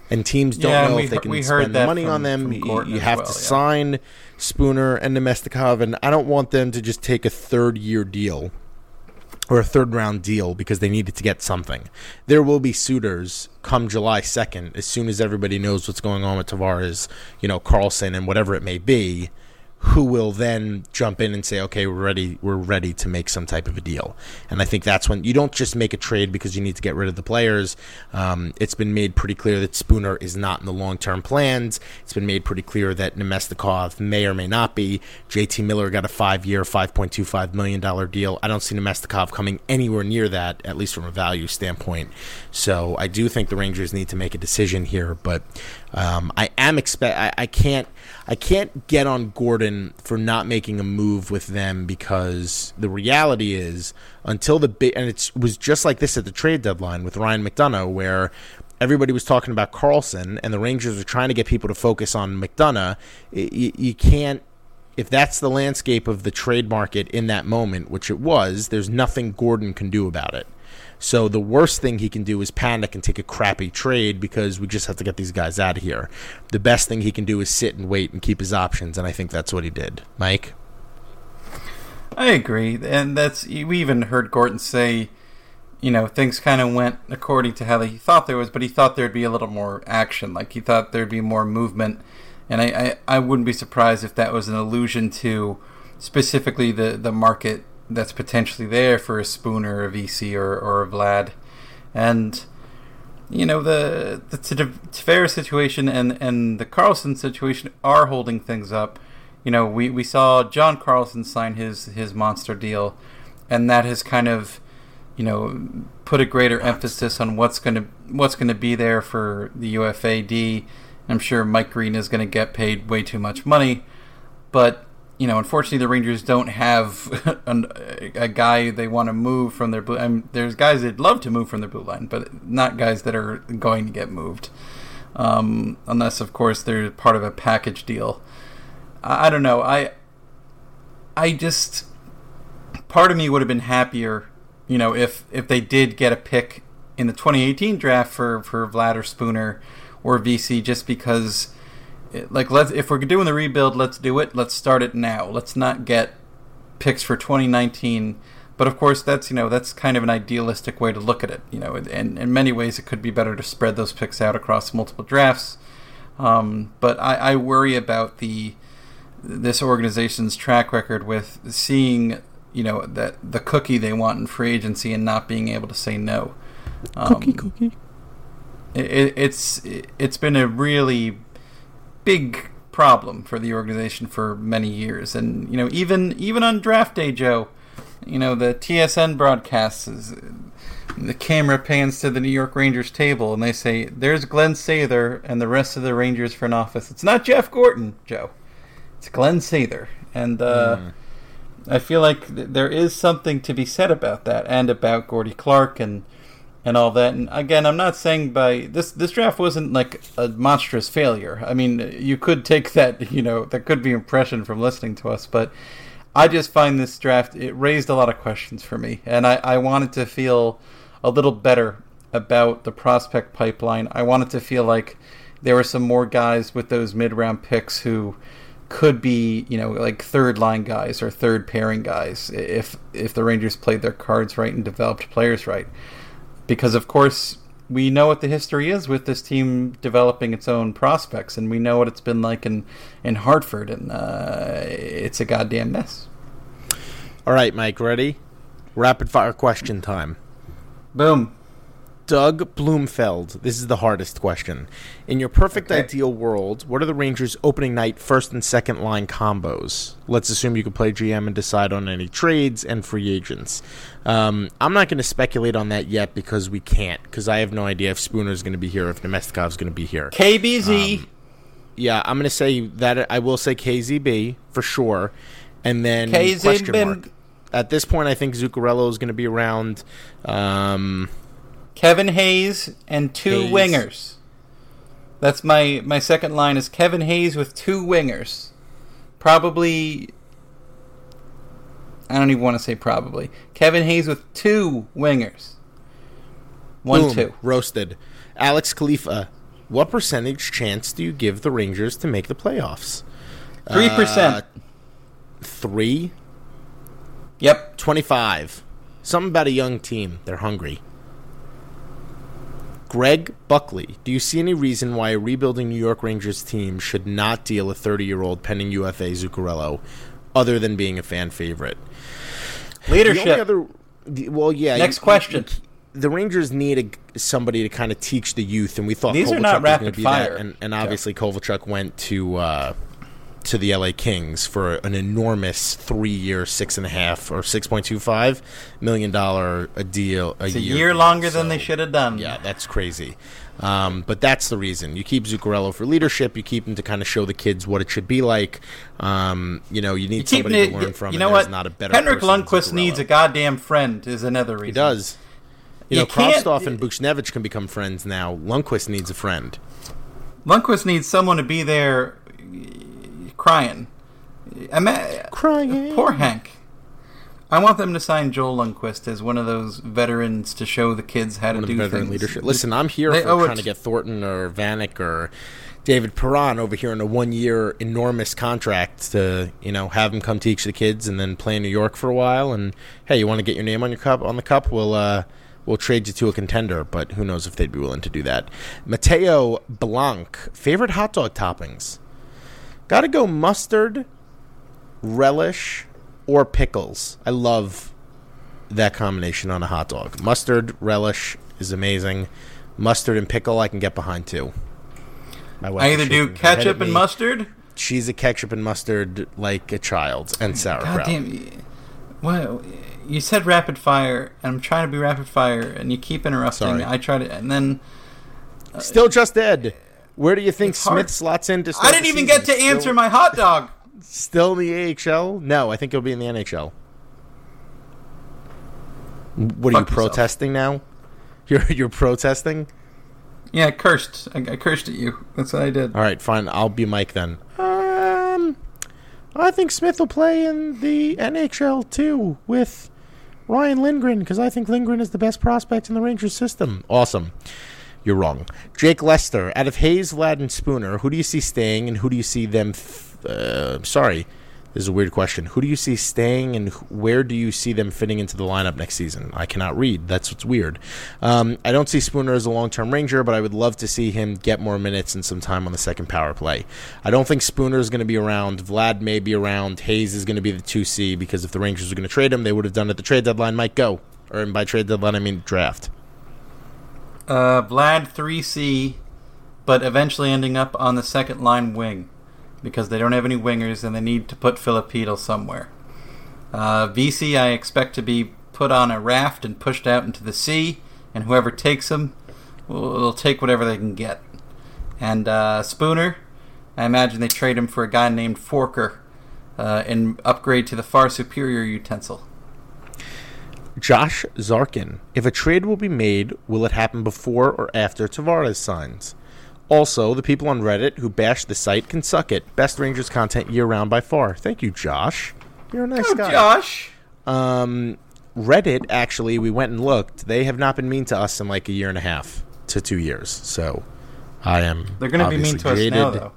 and teams don't yeah, know if they can spend the money from, on them. You, you have well, to yeah. sign Spooner and Namestnikov, and I don't want them to just take a third year deal or a third round deal because they needed to get something. There will be suitors come July 2nd, as soon as everybody knows what's going on with Tavares, you know, Karlsson, and whatever it may be who will then jump in and say, "Okay, we're ready. We're ready to make some type of a deal." And I think that's when you don't just make a trade because you need to get rid of the players. Um, it's been made pretty clear that Spooner is not in the long-term plans. It's been made pretty clear that Namestnikov may or may not be. JT Miller got a five-year, five point two five million dollar deal. I don't see Namestnikov coming anywhere near that, at least from a value standpoint. So I do think the Rangers need to make a decision here, but um, I am expect. I, I can't. I can't get on Gorton for not making a move with them because the reality is until the big and it was just like this at the trade deadline with Ryan McDonagh where everybody was talking about Karlsson and the Rangers are trying to get people to focus on McDonagh. You, you can't if that's the landscape of the trade market in that moment, which it was, there's nothing Gorton can do about it. So the worst thing he can do is panic and take a crappy trade because we just have to get these guys out of here. The best thing he can do is sit and wait and keep his options, and I think that's what he did. Mike? I agree. And that's we even heard Gorton say, you know, things kind of went according to how he thought there was, but he thought there'd be a little more action. Like he thought there'd be more movement. And I, I, I wouldn't be surprised if that was an allusion to specifically the, the market that's potentially there for a Spooner, a Vesey, or, or a Vlad. And, you know, the, the Tavares situation and, and the Karlsson situation are holding things up. You know, we, we saw John Carlson sign his, his monster deal, and that has kind of, you know, put a greater emphasis on what's going to what's going to be there for the UFAD. I'm sure Mike Green is going to get paid way too much money, but you know, unfortunately, the Rangers don't have a, a guy they want to move from their blue. I mean, there's guys they'd love to move from their blue line, but not guys that are going to get moved, um, unless, of course, they're part of a package deal. I, I don't know. I, I just part of me would have been happier, you know, if if they did get a pick in the 2018 draft for for Vlad or Spooner or Vesey, just because like let's if we're doing the rebuild, let's do it. Let's start it now. Let's not get picks for 2019 but of course, that's you know that's kind of an idealistic way to look at it. You know, and in many ways, it could be better to spread those picks out across multiple drafts. Um, but I, I worry about the this organization's track record with seeing you know that the cookie they want in free agency and not being able to say no. Um, cookie, cookie. It, it's it's been a really big problem for the organization for many years, and you know even even on draft day, Joe, you know the TSN broadcasts is the camera pans to the New York Rangers table and they say, "There's Glenn Sather and the rest of the Rangers front office." It's not Jeff Gorton, Joe. It's Glenn Sather, and uh, mm. I feel like th- there is something to be said about that and about Gordie Clark and and all that. And again, I'm not saying by this this draft wasn't like a monstrous failure. I mean, you could take that, you know, that could be impression from listening to us, but I just find this draft it raised a lot of questions for me, and I, I wanted to feel a little better about the prospect pipeline. I wanted to feel like there were some more guys with those mid round picks who could be, you know, like third line guys or third pairing guys if if the Rangers played their cards right and developed players right. Because of course we know what the history is with this team developing its own prospects, and we know what it's been like in in Hartford, and uh, it's a goddamn mess. All right, Mike, ready? Rapid fire question time. Boom. Doug Bloomfeld. This is the hardest question. In your perfect okay. ideal world, what are the Rangers' opening night first and second line combos? Let's assume you could play GM and decide on any trades and free agents. Um, I'm not going to speculate on that yet because we can't, because I have no idea if Spooner's going to be here, if Namestnikov's going to be here. KBZ. Um, yeah, I'm going to say that I will say KZB for sure. And then KZB. question mark at this point, I think Zuccarello is going to be around. Um, Kevin Hayes and two Hayes. wingers. That's my my second line is Kevin Hayes with two wingers. Probably I don't even want to say probably. Kevin Hayes with two wingers. One Boom, two. Roasted. Alex Khalifa, what percentage chance do you give the Rangers to make the playoffs? Three percent. Uh, three? Yep. 25. Something about a young team. They're hungry. Greg Buckley, do you see any reason why a rebuilding New York Rangers team should not deal a 30 year old pending UFA Zuccarello other than being a fan favorite? Leadership. Other, well, yeah. Next you, question. You, the Rangers need a, somebody to kind of teach the youth, and we thought these Kovalchuk are not rapid fire. That, and, and, obviously yeah. Kovalchuk went to uh, to the LA Kings for an enormous three-year, six and a half or six point two five million dollar a deal a it's year. A year longer so, than they should have done. Yeah, that's crazy. Um, but that's the reason you keep Zuccarello for leadership. You keep him to kind of show the kids what it should be like. Um, you know, you need you somebody it, to learn from. You know what? Not a better Henrik Lundqvist needs a goddamn friend. Is another reason. He does. You, you know, Kravtsov and Buchnevich can become friends now. Lundqvist needs a friend. Lundqvist needs someone to be there crying. crying. Poor Hank. I want them to sign Joel Lundqvist as one of those veterans to show the kids how one to do veteran things. leadership. Listen, I'm here they, for oh, trying to get Thornton or Vanek or David Perron over here in a one-year enormous contract to you know have them come teach the kids and then play in New York for a while. And hey, you want to get your name on your cup on the cup? We'll uh, we'll trade you to a contender, but who knows if they'd be willing to do that. Mateo Blanc, favorite hot dog toppings. Got to go mustard, relish, or pickles. I love that combination on a hot dog. Mustard, relish is amazing. Mustard and pickle I can get behind too. I either do ketchup and mustard. She's a ketchup and mustard like a child and sauerkraut. God damn. Well, you said rapid fire, and I'm trying to be rapid fire, and you keep interrupting. Sorry. I try to, and then uh, still just dead. Where do you think Smith hard. slots in to I didn't even get to still, answer my hot dog. Still in the AHL? No, I think he'll be in the NHL. What Fuck are you protesting yourself. now? You're you're protesting? Yeah, I cursed. I, I, cursed at you. That's what I did. All right, fine. I'll be Mike then. Um, I think Smith will play in the NHL too with Ryan Lindgren because I think Lindgren is the best prospect in the Rangers system. Awesome. You're wrong. Jake Lester, out of Hayes, Vlad, and Spooner, who do you see staying and who do you see them? Uh, sorry, This is a weird question. Who do you see staying, and where do you see them fitting into the lineup next season? I cannot read. That's what's weird. Um, I don't see Spooner as a long-term Ranger, but I would love to see him get more minutes and some time on the second power play. I don't think Spooner is going to be around. Vlad may be around. Hayes is going to be the two C because if the Rangers were going to trade him, they would have done it at the trade deadline. Might go, or by trade deadline I mean draft. Uh, Vlad 3C, but eventually ending up on the second line wing because they don't have any wingers and they need to put Filipino somewhere. Uh, Vesey, I expect to be put on a raft and pushed out into the sea, and whoever takes him will, will take whatever they can get. And uh, Spooner, I imagine they trade him for a guy named Forker uh, and upgrade to the far superior utensil. Josh Zarkin. If a trade will be made, will it happen before or after Tavares signs? Also, the people on Reddit who bash the site can suck it. Best Rangers content year round by far. Thank you, Josh. You're a nice Oh, guy. Josh! Um, Reddit, actually, we went and looked. They have not been mean to us in like a year and a half to two years. So I am. They're going to be mean to us now, though.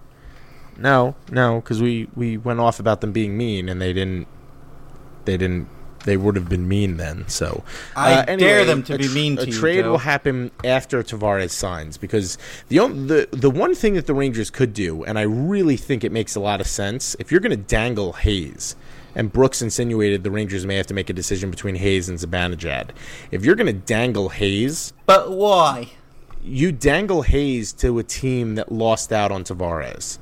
No, no, because we we went off about them being mean, and they didn't. They didn't. They would have been mean then. So I uh, dare them to a be mean A to you, trade Joe. will happen after Tavares signs because the on- the the one thing that the Rangers could do, and I really think it makes a lot of sense, if you're going to dangle Hayes. And Brooks insinuated the Rangers may have to make a decision between Hayes and Zibanejad. If you're going to dangle Hayes, But why? you dangle Hayes to a team that lost out on Tavares.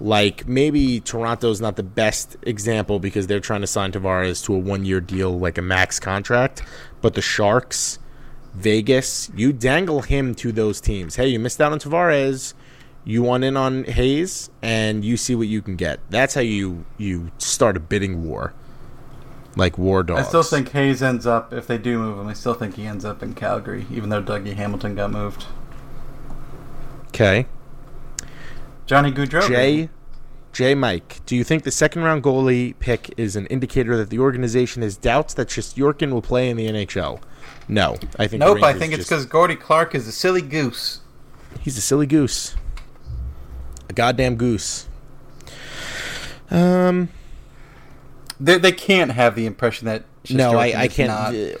Like maybe Toronto's not the best example because they're trying to sign Tavares to a one-year deal, like a max contract. But the Sharks, Vegas, you dangle him to those teams. Hey, you missed out on Tavares. You want in on Hayes, and you see what you can get. That's how you you start a bidding war, like war dogs. I still think Hayes ends up, if they do move him, I still think he ends up in Calgary, even though Dougie Hamilton got moved. Okay. Johnny Gaudreau. Jay, Jay Mike, do you think the second round goalie pick is an indicator that the organization has doubts that Shesterkin will play in the NHL? No, I think. Nope, I think it's because Gordie Clark is a silly goose. he's a silly goose, a goddamn goose. Um, They, they can't have the impression that no, I, I is can't. not- uh,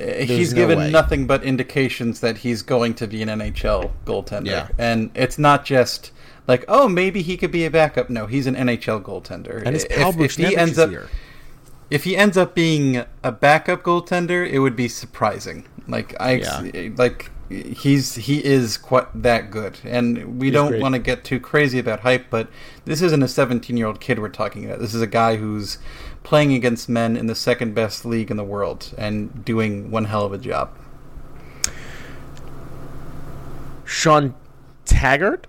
Uh, he's no given way. nothing but indications that he's going to be an NHL goaltender. Yeah. And it's not just like, oh, maybe he could be a backup. No, he's an NHL goaltender. and his If- pal if, he ends up here. if he ends up being a backup goaltender, it would be surprising. Like I Yeah. like he's he is quite that good, and we He's don't want to get too crazy about hype, but this isn't a 17 year old kid we're talking about. This is a guy who's playing against men in the second best league in the world and doing one hell of a job. Sean Taggart,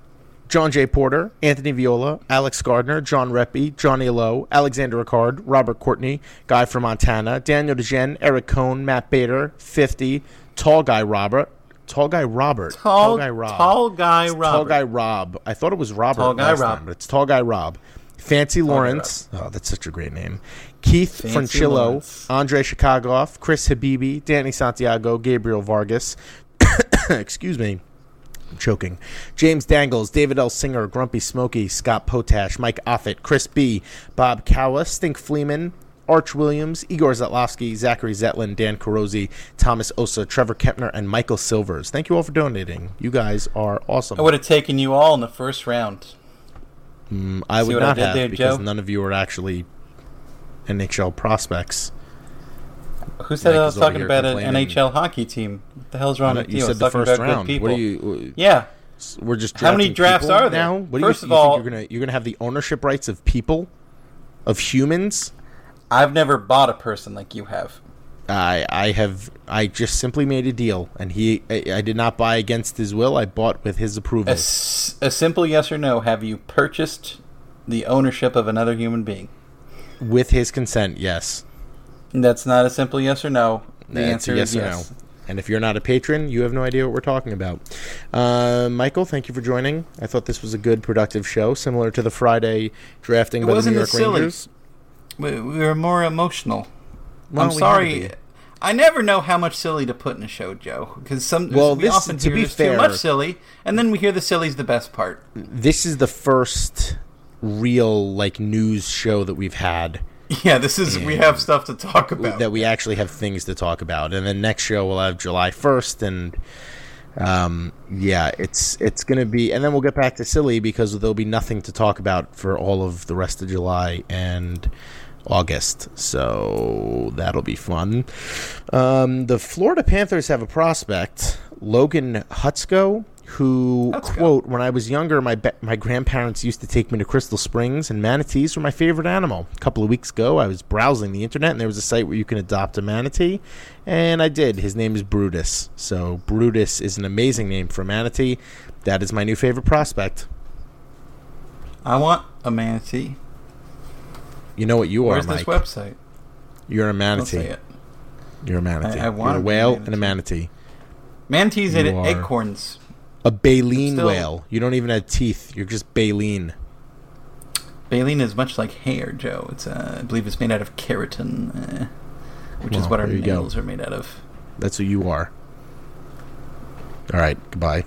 John J. Porter, Anthony Viola, Alex Gardner, John Reppy, Johnny Lowe, Alexander Ricard, Robert Courtney, Guy from Montana, Daniel DeGen, Eric Cohn, Matt Bader, 50, Tall Guy Robert, Tall Guy Robert, Tall, Guy Rob, tall guy It's Rob. Tall Guy Rob. I thought it was Robert Tall Guy Rob. time, but it's Tall Guy Rob. Fancy Lawrence. Oh, that's such a great name. Keith Fancy Francillo, Lawrence. Andre Chicagoff, Chris Habibi, Danny Santiago, Gabriel Vargas. Excuse me. I'm choking. James Dangles, David L. Singer, Grumpy Smokey, Scott Potash, Mike Offit, Chris B., Bob Cowa, Stink Fleeman, Arch Williams, Igor Zatlowski, Zachary Zetlin, Dan Carosi, Thomas Osa, Trevor Kepner, and Michael Silvers. Thank you all for donating. You guys are awesome. I would have taken you all in the first round. Mm, I See would what I not have there, because Joe? none of you are actually NHL prospects. Who said Mike I was talking about an. NHL hockey team? What the hell's wrong with you? you said the first round. What do you? Uh, yeah. We're just How many drafts are there? now? What do First you, of you think all- you're gonna you're gonna have the ownership rights of people, of humans. I've never bought a person like you have. I I have I just simply made a deal, and he I, I did not buy against his will. I bought with his approval. A, s- a simple yes or no. Have you purchased the ownership of another human being? with his consent, yes. That's not a simple yes or no. The That's answer a yes is or yes. no. And if you're not a patron, you have no idea what we're talking about. Uh, Michael, thank you for joining. I thought this was a good, productive show, similar to the Friday drafting It by the wasn't New York as. Rangers. We, we were more emotional. Well, I'm we had to sorry. I never know how much silly to put in a show, Joe. Because some Well, we this- often to hear be fair- too much silly, and then we hear the silly's the best part. This is the first real like news show that we've had Yeah, this is we have stuff to talk about. that we actually have things to talk about. And then next show we'll have July first, and um, yeah, it's it's gonna be, and then we'll get back to silly because there'll be nothing to talk about for all of the rest of July and August. So that'll be fun. Um, the Florida Panthers have a prospect, Logan Hutsko. Who Hutsko. quote? When I was younger, my ba- my grandparents used to take me to Crystal Springs, and manatees were my favorite animal. A couple of weeks ago, I was browsing the internet, and there was a site where you can adopt a manatee, and I did. His name is Brutus. So Brutus is an amazing name for a manatee. That is my new favorite prospect. I want a manatee. You know what you are, Where's Mike? this website? You're a Don't manatee. say it. You're a manatee. I- I wanna You're a be a whale manatee. and a manatee. Manatees You and are. acorns. A baleen Still- whale. You don't even have teeth. You're just baleen. Baleen is much like hair, Joe. It's uh, I believe it's made out of keratin, uh, which is what our you go. nails are made out of. That's who you are. All right. Goodbye.